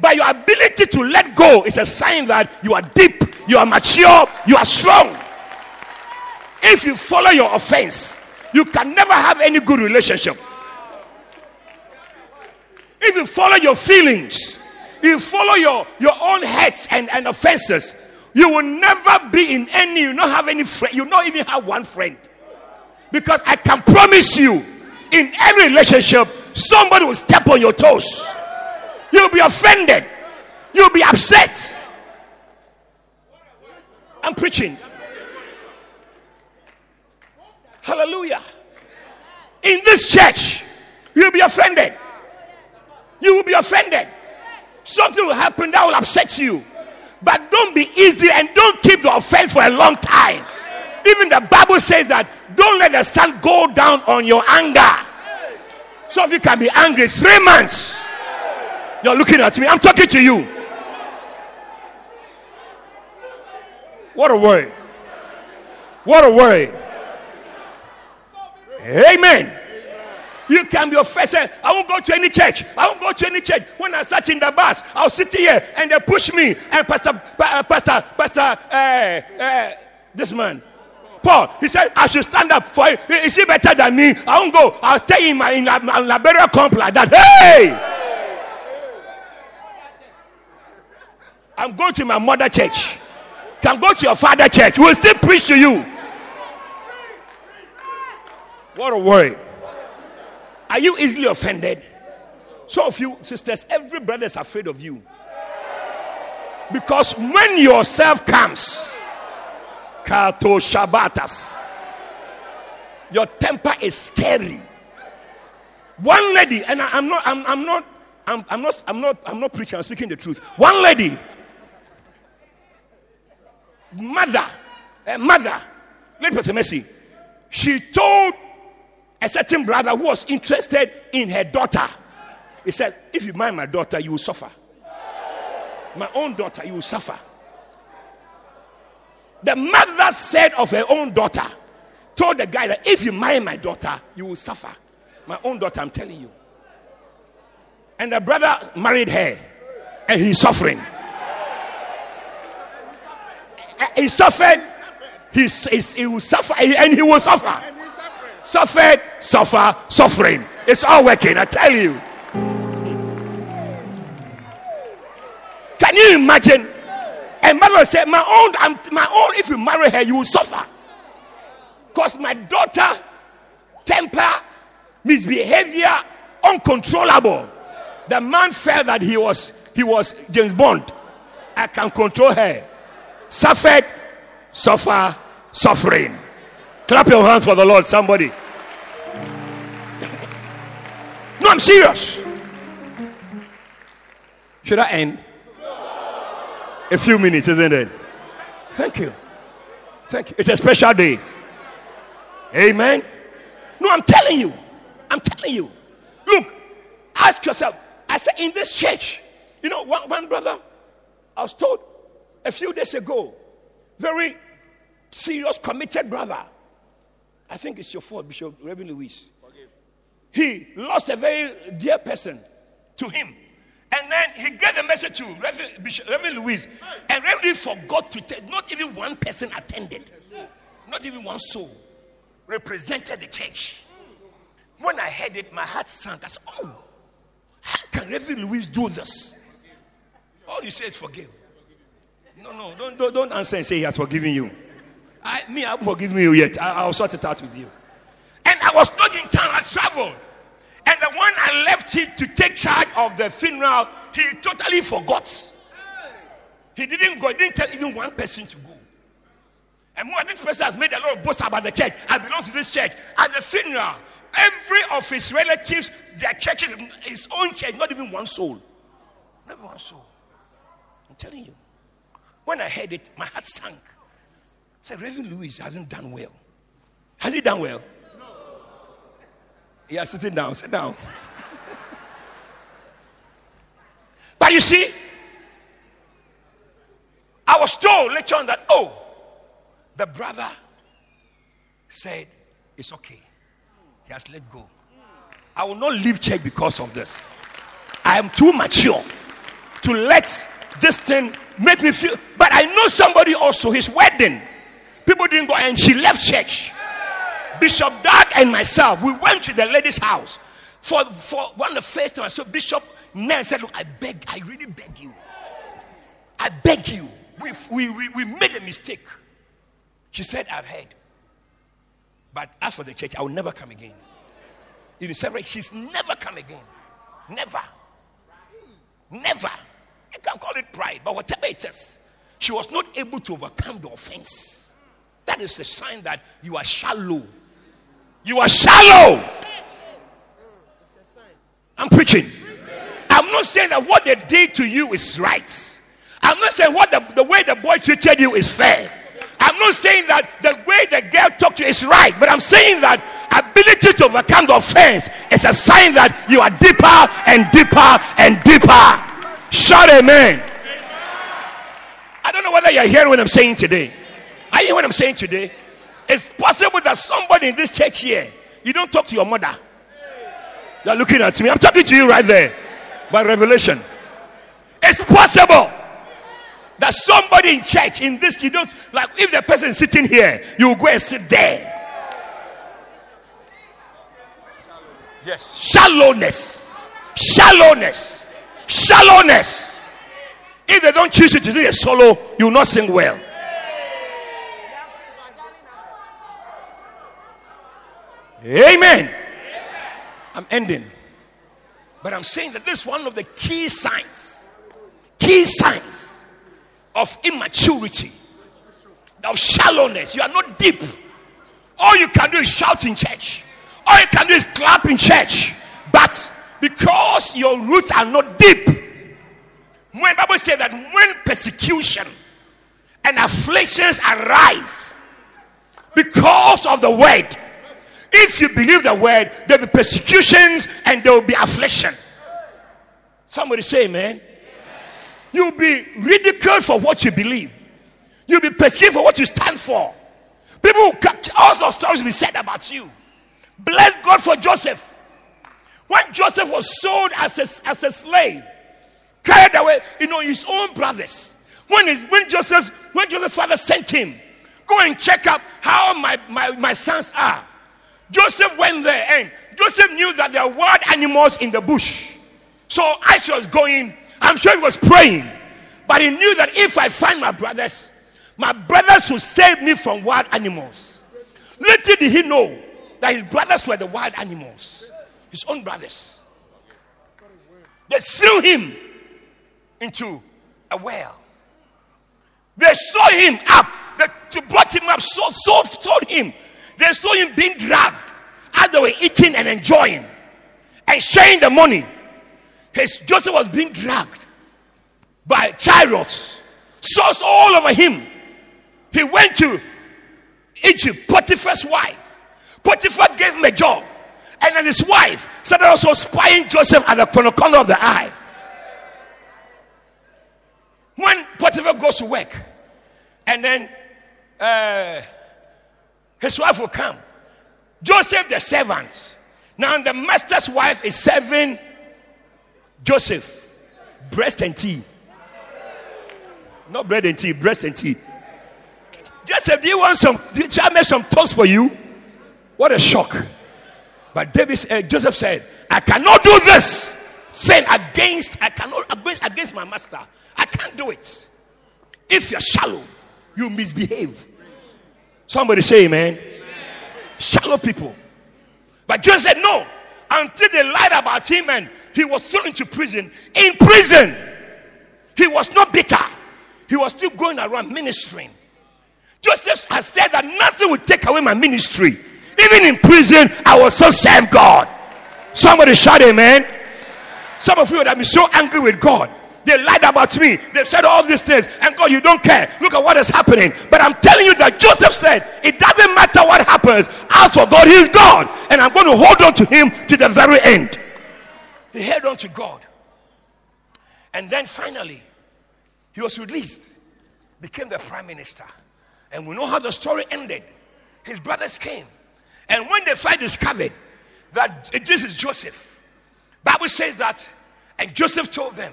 But your ability to let go is a sign that you are deep, you are mature, you are strong. If you follow your offense, you can never have any good relationship. If you follow your feelings, you follow your, your own hurts and, and offenses, you will never be in any, you don't have any friend, you don't even have one friend. Because I can promise you, in every relationship, somebody will step on your toes. You'll be offended. You'll be upset. I'm preaching. Hallelujah. In this church, you'll be offended. You will be offended. Something will happen that will upset you. But don't be easy and don't keep the offense for a long time. Even the Bible says that don't let the sun go down on your anger. So if you can be angry three months, you're looking at me. I'm talking to you. What a word. What a word. Amen. You can be offended. I won't go to any church. I won't go to any church. When I sat in the bus, I was sitting here and they push me. And Pastor, pa- uh, Pastor, Pastor, uh, uh, this man, Paul, he said, I should stand up for it. Is he better than me? I won't go. I'll stay in my in, my Liberia camp like that. Hey! I'm going to my mother church. Can go to your father church. We'll still preach to you. What a word. Are you easily offended? Some of you, sisters, every brother is afraid of you. Because when yourself comes, Kato Shabbatas, your temper is scary. One lady, and I, am not, I'm, I'm not, I'm, I'm not, I'm not, I'm not preaching, I'm speaking the truth. One lady, mother, a mother, let Pastor Mercy, she told a certain brother who was interested in her daughter. He said, If you marry my daughter, you will suffer. My own daughter, you will suffer. The mother said of her own daughter, told the guy that if you marry my daughter, you will suffer. My own daughter, I'm telling you. And the brother married her, and he's suffering. He suffered, he's, he's, he will suffer, and he will suffer suffered, suffer, suffering. It's all working, I tell you. Can you imagine? And mother said, My own, I'm, my own, if you marry her, you will suffer. Because my daughter, temper, misbehavior, uncontrollable. The man felt that he was he was James Bond. I can control her. Suffered, suffer, suffering. Clap your hands for the Lord, somebody. No, I'm serious. Should I end? A few minutes, isn't it? Thank you. Thank you. It's a special day. Amen. No, I'm telling you. I'm telling you. Look, ask yourself. I said in this church, you know, one, one brother, I was told a few days ago, very serious, committed brother. I think it's your fault, Bishop Reverend Louis. He lost a very dear person to him. And then he gave the message to Reverend, Bishop, Reverend Louise. And Reverend forgot to tell, not even one person attended. Not even one soul represented the church. When I heard it, my heart sank. I said, Oh, how can Reverend Louise do this? All you say is forgive. No, no, don't, don't, don't answer and say he has forgiven you. I, me, I haven't forgiven you yet. I, I'll sort it out with you. And I was not in town, I traveled. And the one I left him to take charge of the funeral, he totally forgot. He didn't go, he didn't tell even one person to go. And more, this person has made a lot of boast about the church. I belong to this church. At the funeral, every of his relatives, their churches, his own church, not even one soul. Not even one soul. I'm telling you. When I heard it, my heart sank. Said, Reverend Louis hasn't done well. Has he done well? No. Yeah, sitting down, sit down. but you see, I was told later on that, oh, the brother said, it's okay. He has let go. I will not leave church because of this. I am too mature to let this thing make me feel. But I know somebody also, his wedding, people didn't go and she left church. Bishop Doug and myself, we went to the lady's house for, for one of the first time. I So Bishop Nell said, Look, I beg, I really beg you. I beg you. We, we, we, we made a mistake. She said, I've heard. But as for the church, I will never come again. In several, she's never come again. Never. Never. You can call it pride, but whatever it is, she was not able to overcome the offense. That is the sign that you are shallow. You are shallow. I'm preaching. I'm not saying that what they did to you is right. I'm not saying what the, the way the boy treated you is fair. I'm not saying that the way the girl talked to you is right, but I'm saying that ability to overcome the offense is a sign that you are deeper and deeper and deeper. Shout amen. I don't know whether you're hearing what I'm saying today. Are you hearing what I'm saying today? It's possible that somebody in this church here, you don't talk to your mother. You're looking at me. I'm talking to you right there by revelation. It's possible that somebody in church in this you don't like if the person is sitting here you go and sit there yes shallowness shallowness shallowness if they don't choose you to do a solo you will not sing well amen i'm ending but i'm saying that this is one of the key signs key signs of immaturity, of shallowness. You are not deep. All you can do is shout in church. All you can do is clap in church. But because your roots are not deep, when Bible says that when persecution and afflictions arise because of the word, if you believe the word, there'll be persecutions and there will be affliction. Somebody say, man. You'll be ridiculed for what you believe. You'll be persecuted for what you stand for. People will all sorts of stories will be said about you. Bless God for Joseph. When Joseph was sold as a, as a slave, carried away, you know, his own brothers. When, his, when Joseph, when Joseph's father sent him, go and check up how my, my, my sons are. Joseph went there and Joseph knew that there were wild animals in the bush. So as he was going, I'm sure he was praying, but he knew that if I find my brothers, my brothers will save me from wild animals. Little did he know that his brothers were the wild animals, his own brothers. They threw him into a well. They saw him up. They brought him up, so, so, sold him. They saw him being dragged as they were eating and enjoying and sharing the money. His Joseph was being dragged by chariots, swords all over him. He went to Egypt, Potiphar's wife. Potiphar gave him a job. And then his wife started also spying Joseph at the corner, corner of the eye. When Potiphar goes to work, and then uh, his wife will come. Joseph, the servant. Now, the master's wife is serving Joseph. breast and tea. Not bread and tea, breast and tea. Joseph, do you want some? Did I make some toast for you? What a shock. But David, uh, Joseph said, I cannot do this thing against, I cannot, against my master. I can't do it. If you're shallow, you misbehave. Somebody say amen. amen. Shallow people. But Joseph said, no. Until they lied about him and he was thrown into prison. In prison, he was not bitter. He was still going around ministering. Joseph has said that nothing will take away my ministry. Even in prison, I will still serve God. Somebody shout amen. Some of you would have been so angry with God. They lied about me. They said all these things. And God, you don't care. Look at what is happening. But I'm telling you that Joseph said, it doesn't matter what happens. As for God, He's God. And I'm going to hold on to Him to the very end. He held on to God. And then finally, he was released, became the prime minister. And we know how the story ended. His brothers came. And when they finally discovered that this is Joseph, Bible says that, and Joseph told them,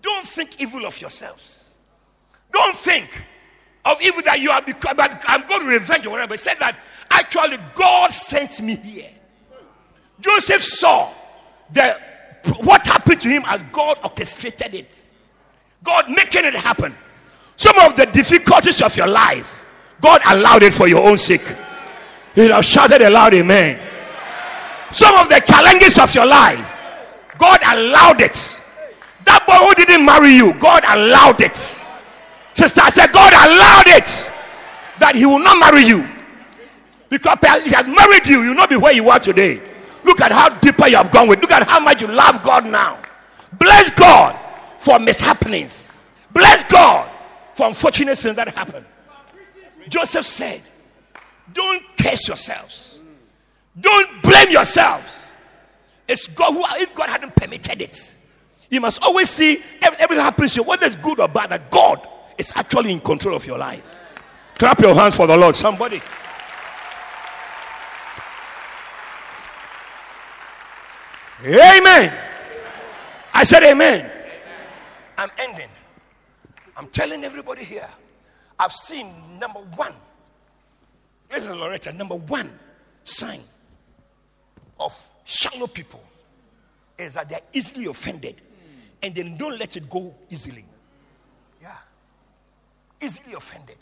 don't think evil of yourselves. Don't think of evil that you are become, I'm going to revenge or whatever. He said that actually God sent me here. Joseph saw the what happened to him as God orchestrated it. God making it happen. Some of the difficulties of your life, God allowed it for your own sake. You have shouted aloud, Amen. Some of the challenges of your life, God allowed it. That boy who didn't marry you, God allowed it. Sister, I said, God allowed it that he will not marry you. Because he has married you, you'll not be where you are today. Look at how deeper you have gone with. Look at how much you love God now. Bless God for mishappenings. Bless God for unfortunate things that happen. Joseph said, Don't curse yourselves. Don't blame yourselves. It's God who, if God hadn't permitted it, you must always see everything happens to you, whether it's good or bad, that God is actually in control of your life. Clap your hands for the Lord, somebody. Amen. I said, Amen. I'm ending. I'm telling everybody here, I've seen number one, little Loretta, number one sign of shallow people is that they're easily offended and they don't let it go easily. Yeah. Easily offended.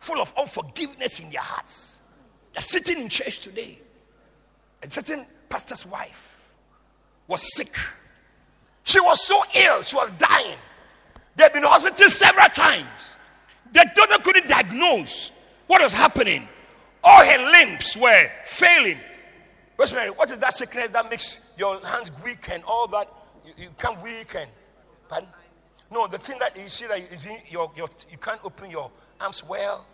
Full of unforgiveness in their hearts. They're sitting in church today. A certain pastor's wife was sick. She was so ill, she was dying. They've been in hospital several times. The doctor couldn't diagnose what was happening. All her limbs were failing. Rosemary, what is that sickness that makes your hands weak and all that? You, you become weak and. Pardon? No, the thing that you see that you, you, you can't open your arms well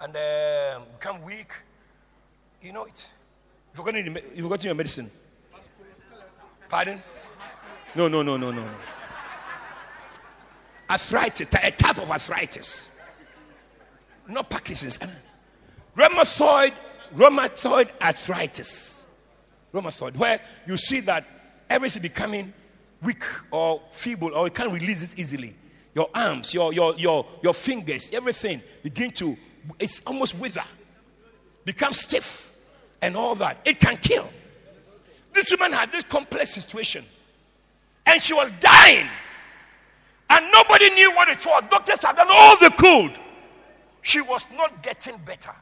and uh, become weak. You know it. You've forgotten, you've forgotten your medicine. Pardon? No, no, no, no, no. Arthritis, a type of arthritis. Not Parkinson's. Rheumatoid, rheumatoid arthritis. Rheumatoid, where you see that everything becoming weak or feeble or you can't release it easily. Your arms, your, your, your, your fingers, everything begin to, it's almost wither, become stiff and all that. It can kill. This woman had this complex situation and she was dying. And nobody knew what it was. Doctors had done all they could. She was not getting better.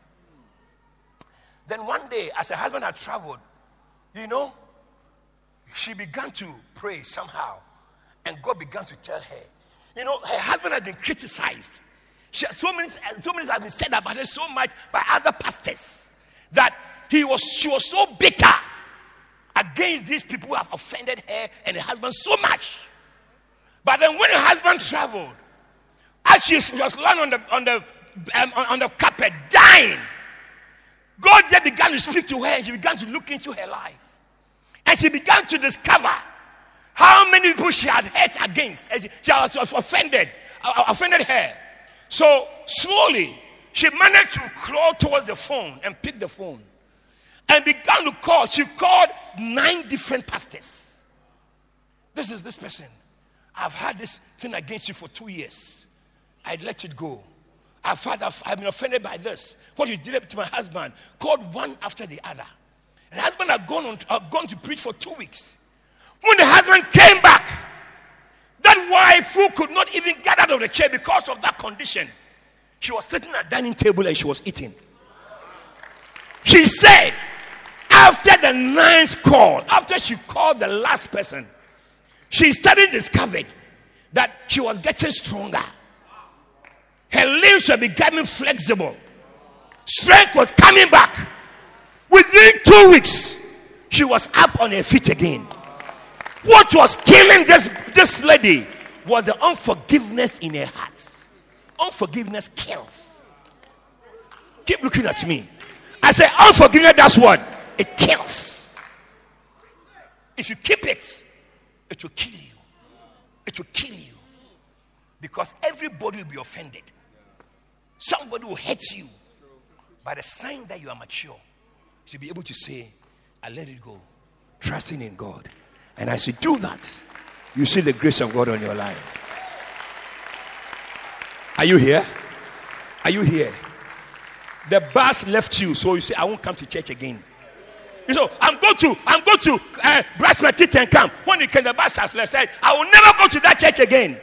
Then one day, as her husband had traveled, you know, she began to pray somehow. And God began to tell her, you know, her husband had been criticized. She, so many, so many have been said about her so much by other pastors that he was, she was so bitter against these people who have offended her and her husband so much. But then when her husband traveled, as she was lying on the, on the, um, on the carpet dying, God then began to speak to her and she began to look into her life. And she began to discover how many people she had hurt against. She, she was offended, uh, offended her. So slowly, she managed to crawl towards the phone and pick the phone and began to call. She called nine different pastors. This is this person. I've had this thing against you for two years. I'd let it go. I've, had, I've, I've been offended by this. What you did to my husband. Called one after the other. The husband had gone, on, had gone to preach for two weeks. When the husband came back, that wife who could not even get out of the chair because of that condition, she was sitting at dining table and she was eating. She said, after the ninth call, after she called the last person, she suddenly discovered that she was getting stronger. Her limbs were becoming flexible. Strength was coming back. Within two weeks, she was up on her feet again. What was killing this, this lady was the unforgiveness in her heart. Unforgiveness kills. Keep looking at me. I say, unforgiveness, that's what? It kills. If you keep it, it will kill you. It will kill you. Because everybody will be offended. Somebody will hate you. By the sign that you are mature, to be able to say, I let it go, trusting in God. And as you do that, you see the grace of God on your life. Are you here? Are you here? The bus left you, so you say, I won't come to church again. You know, I'm going to, I'm going to uh, brush my teeth and come. When you came, the bus has left, said, I will never go to that church again.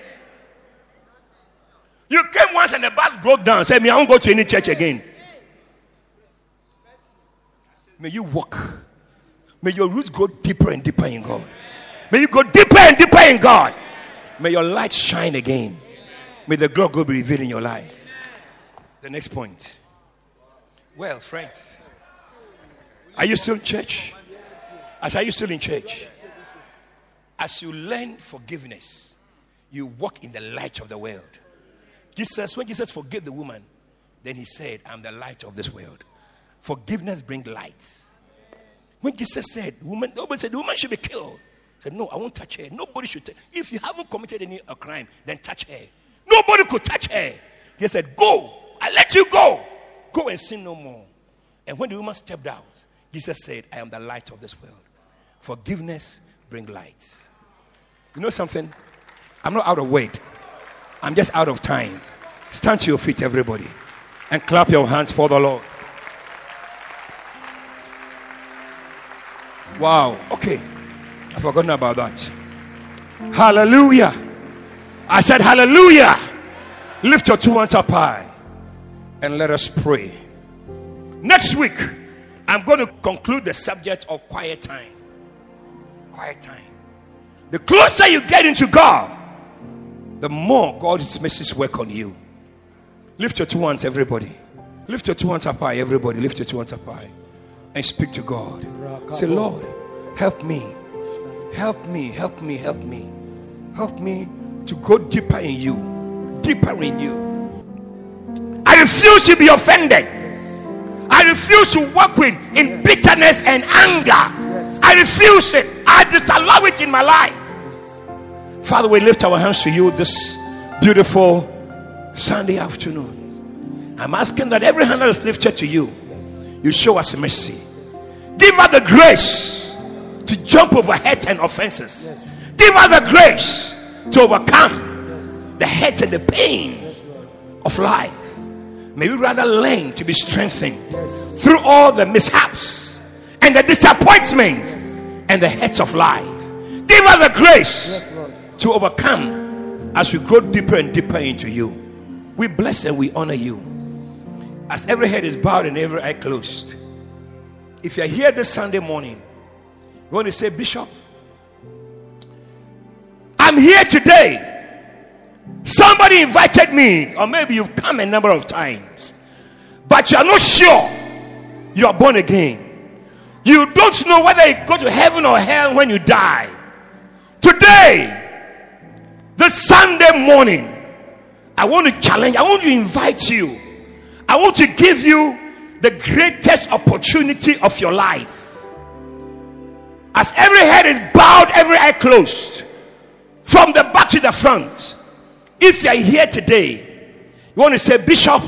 You came once and the bus broke down. Said me, I won't go to any church again. May you walk. May your roots go deeper and deeper in God. May you go deeper and deeper in God. May your light shine again. May the glory God be revealed in your life. The next point. Well, friends, are you still in church? As are you still in church? As you learn forgiveness, you walk in the light of the world. Jesus, when Jesus forgave the woman, then he said, I'm the light of this world. Forgiveness brings light. When Jesus said, woman, nobody said the woman should be killed. He said, No, I won't touch her. Nobody should. If you haven't committed any a crime, then touch her. Nobody could touch her. He said, Go. I let you go. Go and sin no more. And when the woman stepped out, Jesus said, I am the light of this world. Forgiveness bring light. You know something? I'm not out of weight. I'm just out of time. Stand to your feet, everybody, and clap your hands for the Lord. Wow. Okay. I've forgotten about that. Hallelujah. I said, Hallelujah. Lift your two hands up high and let us pray. Next week, I'm going to conclude the subject of quiet time. Quiet time. The closer you get into God, the more God's His work on you. Lift your two hands, everybody. Lift your two hands up high, everybody. Lift your two hands up high and speak to God. Say, Lord, help me. Help me, help me, help me. Help me to go deeper in you. Deeper in you. I refuse to be offended. I refuse to walk with in bitterness and anger. I refuse it. I disallow it in my life. Father, we lift our hands to you this beautiful Sunday afternoon. I'm asking that every hand that is lifted to you, you show us mercy. Give us the grace to jump over hate and offenses. Give us the grace to overcome the hate and the pain of life. May we rather learn to be strengthened through all the mishaps and the disappointments and the hurts of life. Give us the grace to overcome as we grow deeper and deeper into you. We bless and we honor you. As every head is bowed and every eye closed. If you're here this Sunday morning, you want to say, Bishop, I'm here today. Somebody invited me, or maybe you've come a number of times, but you are not sure you are born again. You don't know whether you go to heaven or hell when you die. Today, this Sunday morning, I want to challenge, I want to invite you, I want to give you the greatest opportunity of your life. As every head is bowed, every eye closed, from the back to the front. If you are here today, you want to say, Bishop,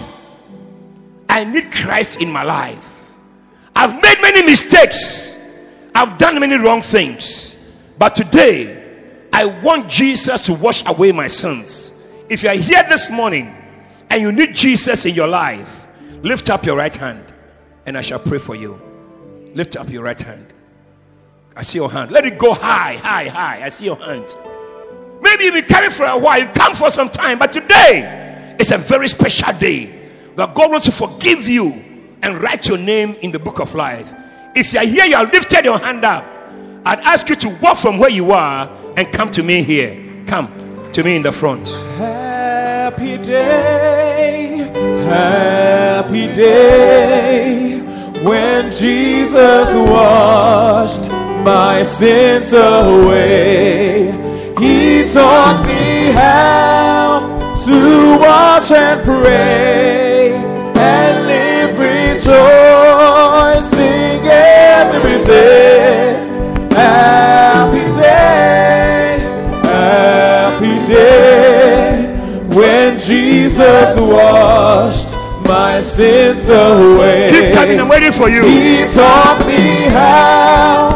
I need Christ in my life. I've made many mistakes, I've done many wrong things, but today I want Jesus to wash away my sins. If you are here this morning and you need Jesus in your life, lift up your right hand and I shall pray for you. Lift up your right hand. I see your hand. Let it go high, high, high. I see your hand. Maybe you've been carrying for a while, you've come for some time, but today is a very special day that God wants to forgive you and write your name in the book of life. If you are here, you have lifted your hand up. I'd ask you to walk from where you are and come to me here. Come to me in the front. Happy day, happy day, when Jesus washed my sins away. He taught me how to watch and pray and live rejoicing every day. Jesus washed my sins away. Keep coming, I'm waiting for you. He taught me how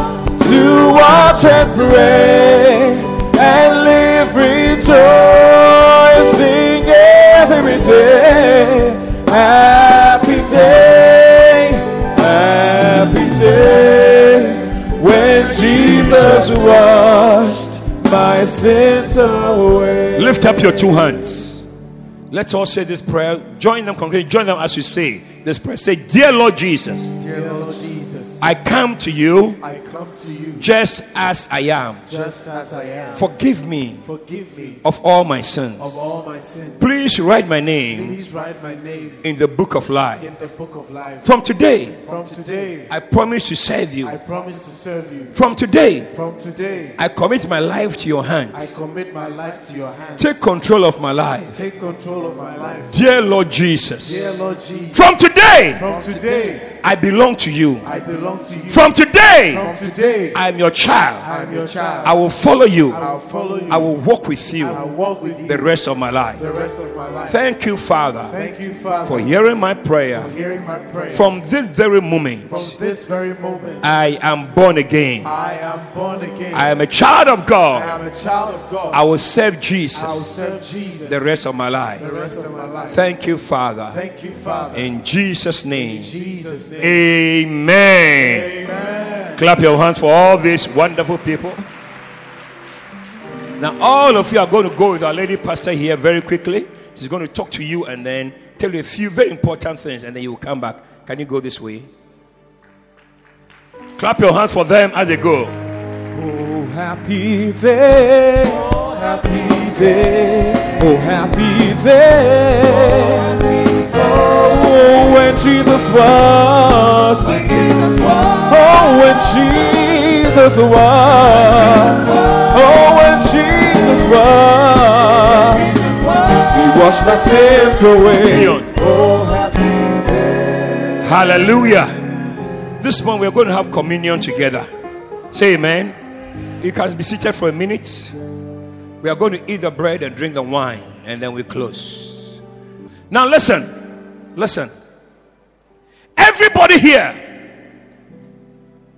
to watch and pray and live rejoicing every day. Happy day, happy day, when Jesus washed my sins away. Lift up your two hands. Let's all say this prayer. Join them, congregation. Join them as you say this prayer. Say, Dear Lord Jesus, Dear Lord Jesus, I come to you I come to you just as I am. just as I am. Forgive me Forgive me of all my sins. of all my sins. Please write my name Please write my name in the book of life. in the book of life. From today, From today, I promise to serve you. I promise to serve you. From today, From today, I commit my life to your hands. I commit my life to your hands. Take control of my life. Take control of my life. Dear Lord Jesus, Dear Lord Jesus, from today, from today, I belong to you. I belong to you. From today, From today, I am your child. I am your child. I will follow you. I'll follow you. I will walk with you. I'll you walk with you the rest of my life. the rest of my life. Thank you, Father, Thank you, Father, for hearing my prayer. For hearing my prayer. From this very moment, From this very moment, I am born again. I am born again. I am a child of God. I am a child of God. I will serve Jesus. I will serve Jesus the rest of my life. the rest of my life. Thank you, Father. Thank you, Father. In Jesus' name. Jesus' name. Amen. Amen. Clap your hands for all these wonderful people. Now, all of you are going to go with our lady pastor here very quickly. She's going to talk to you and then tell you a few very important things, and then you will come back. Can you go this way? Clap your hands for them as they go. Oh, happy day, oh, happy day, oh, happy day. Oh, Oh, when Jesus was, oh, when Jesus was, oh, when Jesus was, He washed my sins away. Oh, happy day. Hallelujah. This morning we're going to have communion together. Say amen. You can be seated for a minute. We are going to eat the bread and drink the wine, and then we close. Now, listen. Listen. Everybody here,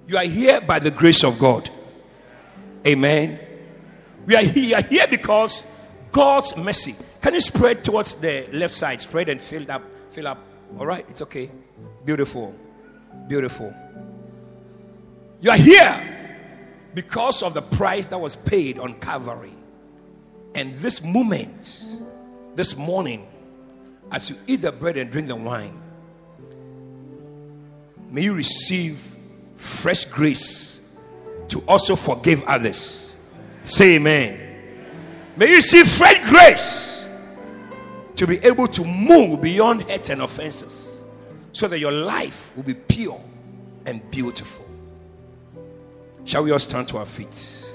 you are here by the grace of God. Amen. We are here, here because God's mercy. Can you spread towards the left side? Spread and fill up. Fill up. All right, it's okay. Beautiful. Beautiful. You are here because of the price that was paid on Calvary. And this moment, this morning, as you eat the bread and drink the wine, may you receive fresh grace to also forgive others. Say amen. May you receive fresh grace to be able to move beyond hurts and offenses so that your life will be pure and beautiful. Shall we all stand to our feet?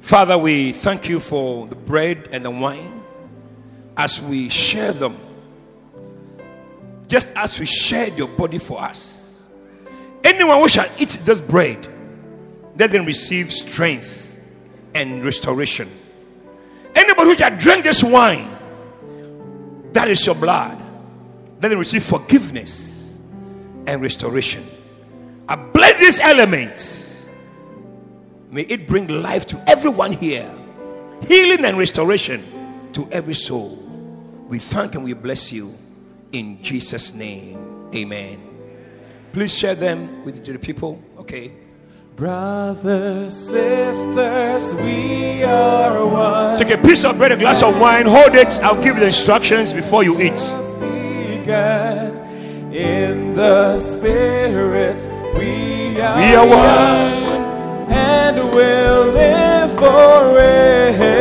Father, we thank you for the bread and the wine as we share them. Just as we shared your body for us. Anyone who shall eat this bread, let them receive strength and restoration. Anybody who shall drink this wine, that is your blood, let them receive forgiveness and restoration. I bless these elements. May it bring life to everyone here, healing and restoration to every soul. We thank and we bless you in Jesus' name. Amen. Please share them with the people. Okay. Brothers, sisters, we are one. Take a piece of bread, a glass of wine, hold it. I'll give you the instructions before you eat. In the spirit, we are, We are one. and will live forever.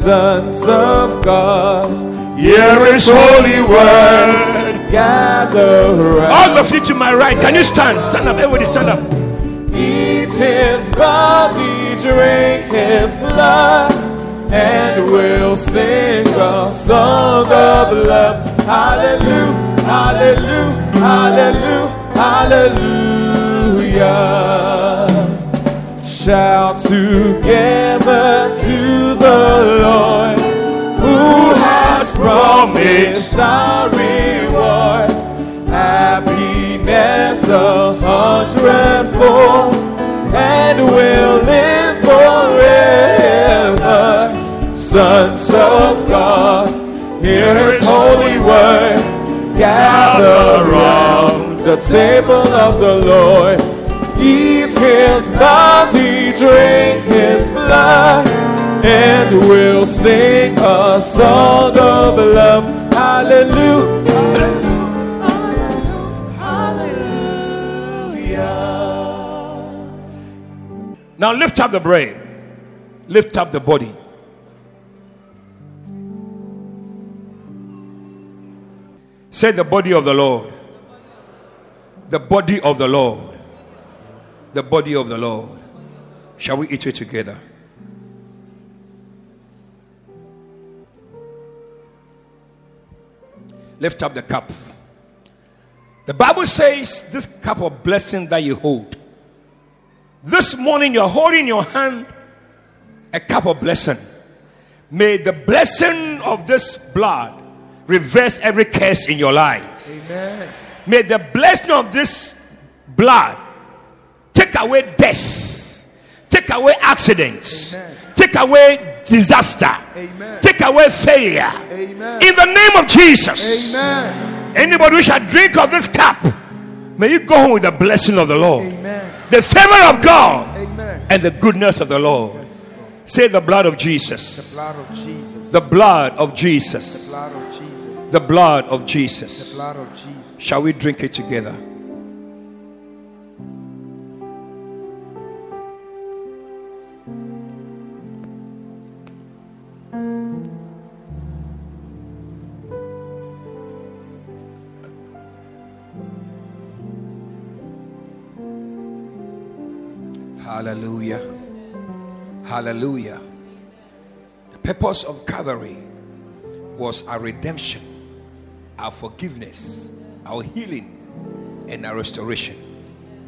Sons of God, Here is holy word. gather round. All of you to my right, can you stand? Stand up, everybody stand up. Eat his body, drink his blood, and we'll sing a song of love. Hallelujah, hallelujah, hallelujah, hallelujah. Shout together to the Lord who has promised our reward. Happiness a hundredfold, and we'll live forever. Sons of God, hear His holy word. Gather round the table of the Lord. Eat His body, drink His blood, and we'll sing a song of love. Hallelujah. Hallelujah. Now lift up the brain, lift up the body. Say the body of the Lord. The body of the Lord. The body of the Lord. Shall we eat it together? Lift up the cup. The Bible says this cup of blessing that you hold. This morning you're holding in your hand a cup of blessing. May the blessing of this blood reverse every curse in your life. Amen. May the blessing of this blood take away death, take away accidents, Amen. take away disaster, Amen. take away failure. Amen. In the name of Jesus. Amen. Anybody who shall drink of this cup, may you go home with the blessing of the Lord, Amen. the favor of God, Amen. and the goodness of the Lord. Yes, Lord. Say the blood of Jesus. The Blood of Jesus. The blood of Jesus. blood of Jesus. The blood of Jesus. blood of Jesus. Shall we drink it together? Hallelujah. Hallelujah. The purpose of Calvary was our redemption, our forgiveness, our healing, and our restoration.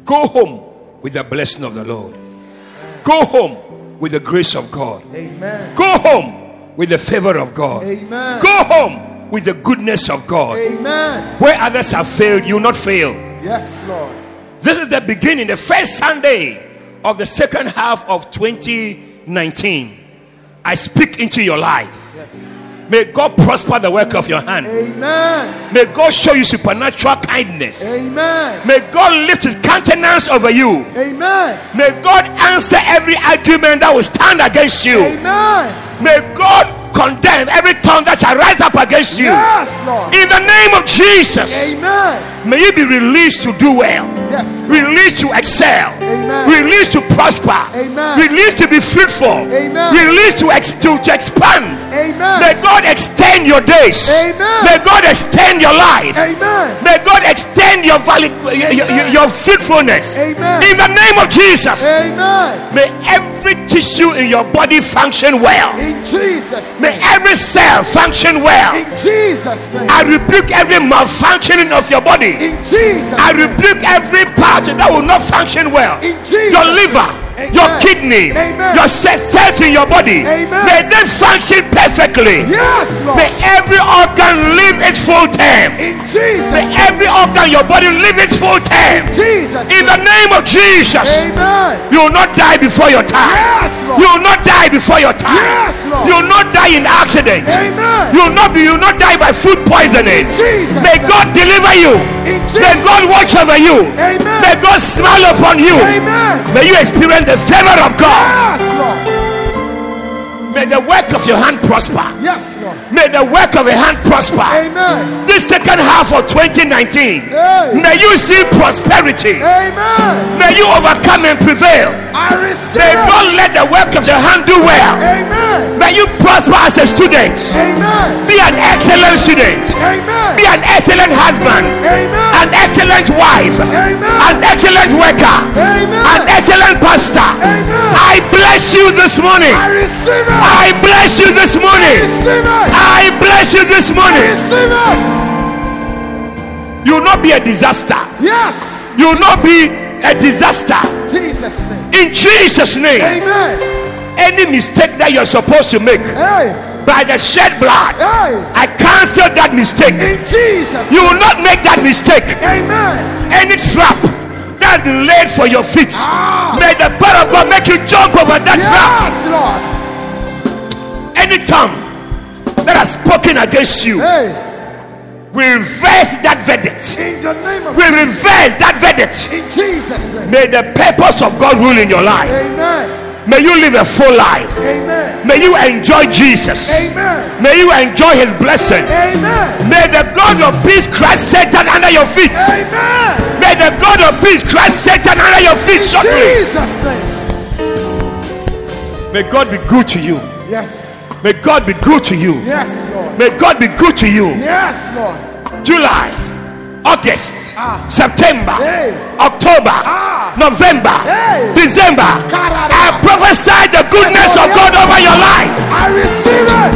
Go home with the blessing of the Lord. Go home with the grace of God. Amen. Go home with the favor of God. Amen. Go home with the goodness of God. Amen. Where others have failed, you will not fail. Yes, Lord. This is the beginning, the first Sunday of the second half of 2019. I speak into your life. Yes. May God prosper the work of your hand. Amen. May God show you supernatural kindness. Amen. May God lift his countenance over you. Amen. May God answer every argument that will stand against you. Amen. May God condemn every tongue that shall rise up against you. Yes, Lord. In the name of Jesus, Amen. May you be released to do well, Yes. released to excel, Amen. released to prosper, Amen. released to be fruitful, Amen. released to, ex- to, to expand. Amen. May God extend your days. Amen. May God extend your life. Amen. May God extend your, vali- your, your, your fruitfulness. Amen. In the name of Jesus. Amen. May every tissue in your body function well. In Jesus' Name. May every cell function well. In Jesus' name. I rebuke every malfunctioning of your body. In Jesus' I rebuke every part that will not function well. In Jesus' Your liver, name. your kidney, Amen. your cells in your body. Amen. May they function perfectly. Yes, Lord. May every organ live its full term. In Jesus' May every organ your body live its full term. Jesus. In the name of Jesus. Amen. You will not die before your time. Yes, Lord. You will not die before your time. Yes, Lord. You will not die in accident. Amen. You will not be. You will not die by food poisoning. Jesus. May God deliver you. In May God watch over you. Amen. May God smile upon you. Amen. May you experience the favor of God. Yes. May the work of your hand prosper. Yes, Lord. May the work of your hand prosper. Amen. This second half of 2019, Hey. may you see prosperity. Amen. May you overcome and prevail. I receive May. God let the work of your hand do well. Amen. May you prosper as a student. Amen. Be an excellent student. Amen. Be an excellent husband. Amen. An excellent wife. Amen. An excellent worker. Amen. An excellent pastor. Amen. I bless you this morning. I receive it. I bless you this morning. I bless you this morning. You will not be a disaster. Yes. You will not be a disaster. Jesus' name. In Jesus' name. Amen. Any mistake that you're supposed to make Hey. by the shed blood, Hey. I cancel that mistake. In Jesus. You will not make that mistake. Amen. Any trap that laid for your feet, Ah. may the power of God make you jump over that trap. Yes, Lord. Any tongue that has spoken against you, Hey. we reverse that verdict. In the name of We reverse that verdict. In Jesus' name. May the purpose of God rule in your life. Amen. May you live a full life. Amen. May you enjoy Jesus. Amen. May you enjoy his blessing. Amen. May the God of peace crush Satan under your feet. Amen. May the God of peace crush Satan under your feet In shortly. Jesus' name. May God be good to you. Yes. May God be good to you. Yes, Lord. May God be good to you. Yes, Lord. July, August, Ah. September, Hey. October, Ah. November, Hey. December. Karara. I prophesy the goodness of God over your life. I receive it.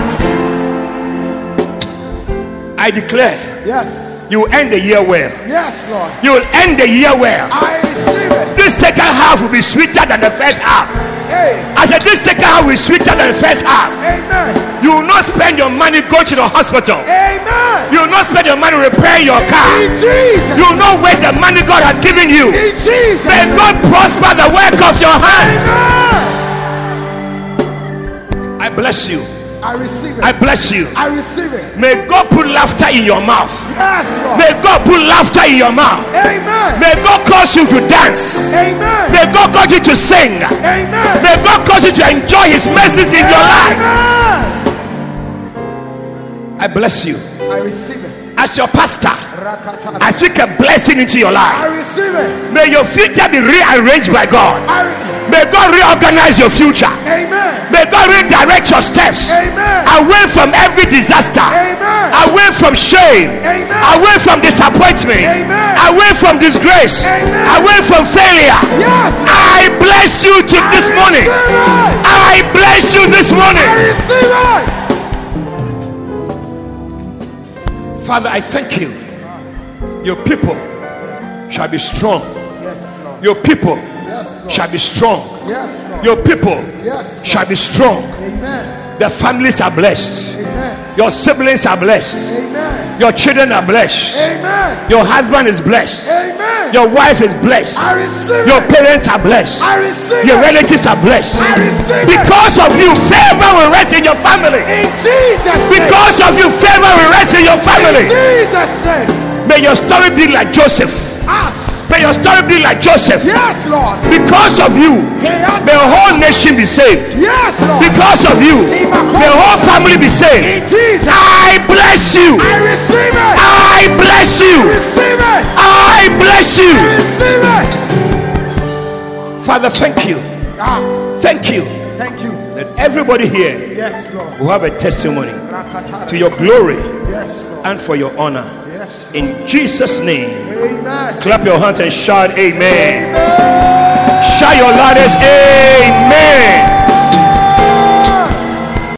I declare Yes. You will end the year well. Yes, Lord. You will end the year well. I receive it. This second half will be sweeter than the first half. Hey. I said this second half will be sweeter than the first half. Amen. You will not spend your money going to the hospital. Amen. You will not spend your money repairing your car. In Jesus. You will not waste the money God has given you. In Jesus. May God prosper the work of your hands. Amen. I bless you. I receive it. I bless you. I receive it. May God put laughter in your mouth. Yes, Lord. May God put laughter in your mouth. Amen. May God cause you to dance. Amen. May God cause you to sing. Amen. May God cause you to enjoy His mercies in your life. I bless you. I receive it. As your pastor, I speak a blessing into your I life. receive it. May your future be rearranged by God. I re- May God reorganize your future. Amen. May God redirect your steps Amen. away from every disaster, Amen. away from shame, Amen. away from disappointment, Amen. away from disgrace, Amen. away from failure. Yes. I bless you to this morning. it. I bless you this morning. I receive it. Father, I thank you. Your people shall be strong. Yes, Lord. Your people Yes, Lord. shall be strong. Yes, Lord. Your people Yes, shall be strong. Amen. The families are blessed. Amen. Your siblings are blessed. Amen. Your children are blessed. Amen. Your husband is blessed. Amen. Your wife is blessed. Your parents are blessed. Your relatives are blessed. Because of you, favor will rest in your family. In Jesus' name. Because of you, favor will rest in your In family. Jesus' name. May your story be like Joseph. Us. May your story be like Joseph. Yes, Lord. Because of you, may a whole nation be saved. Yes, Lord. Because of you, may a whole family be saved. I bless you. I receive it. I bless you. Receive it. I bless you. Receive it. Father, thank you. Ah, Thank you thank you. that everybody here Yes, Lord. will have a testimony to your glory Yes, Lord. and for your honor. Yes. In Jesus' name, Amen. clap your hands and shout, Amen. Shout your loudest, Amen.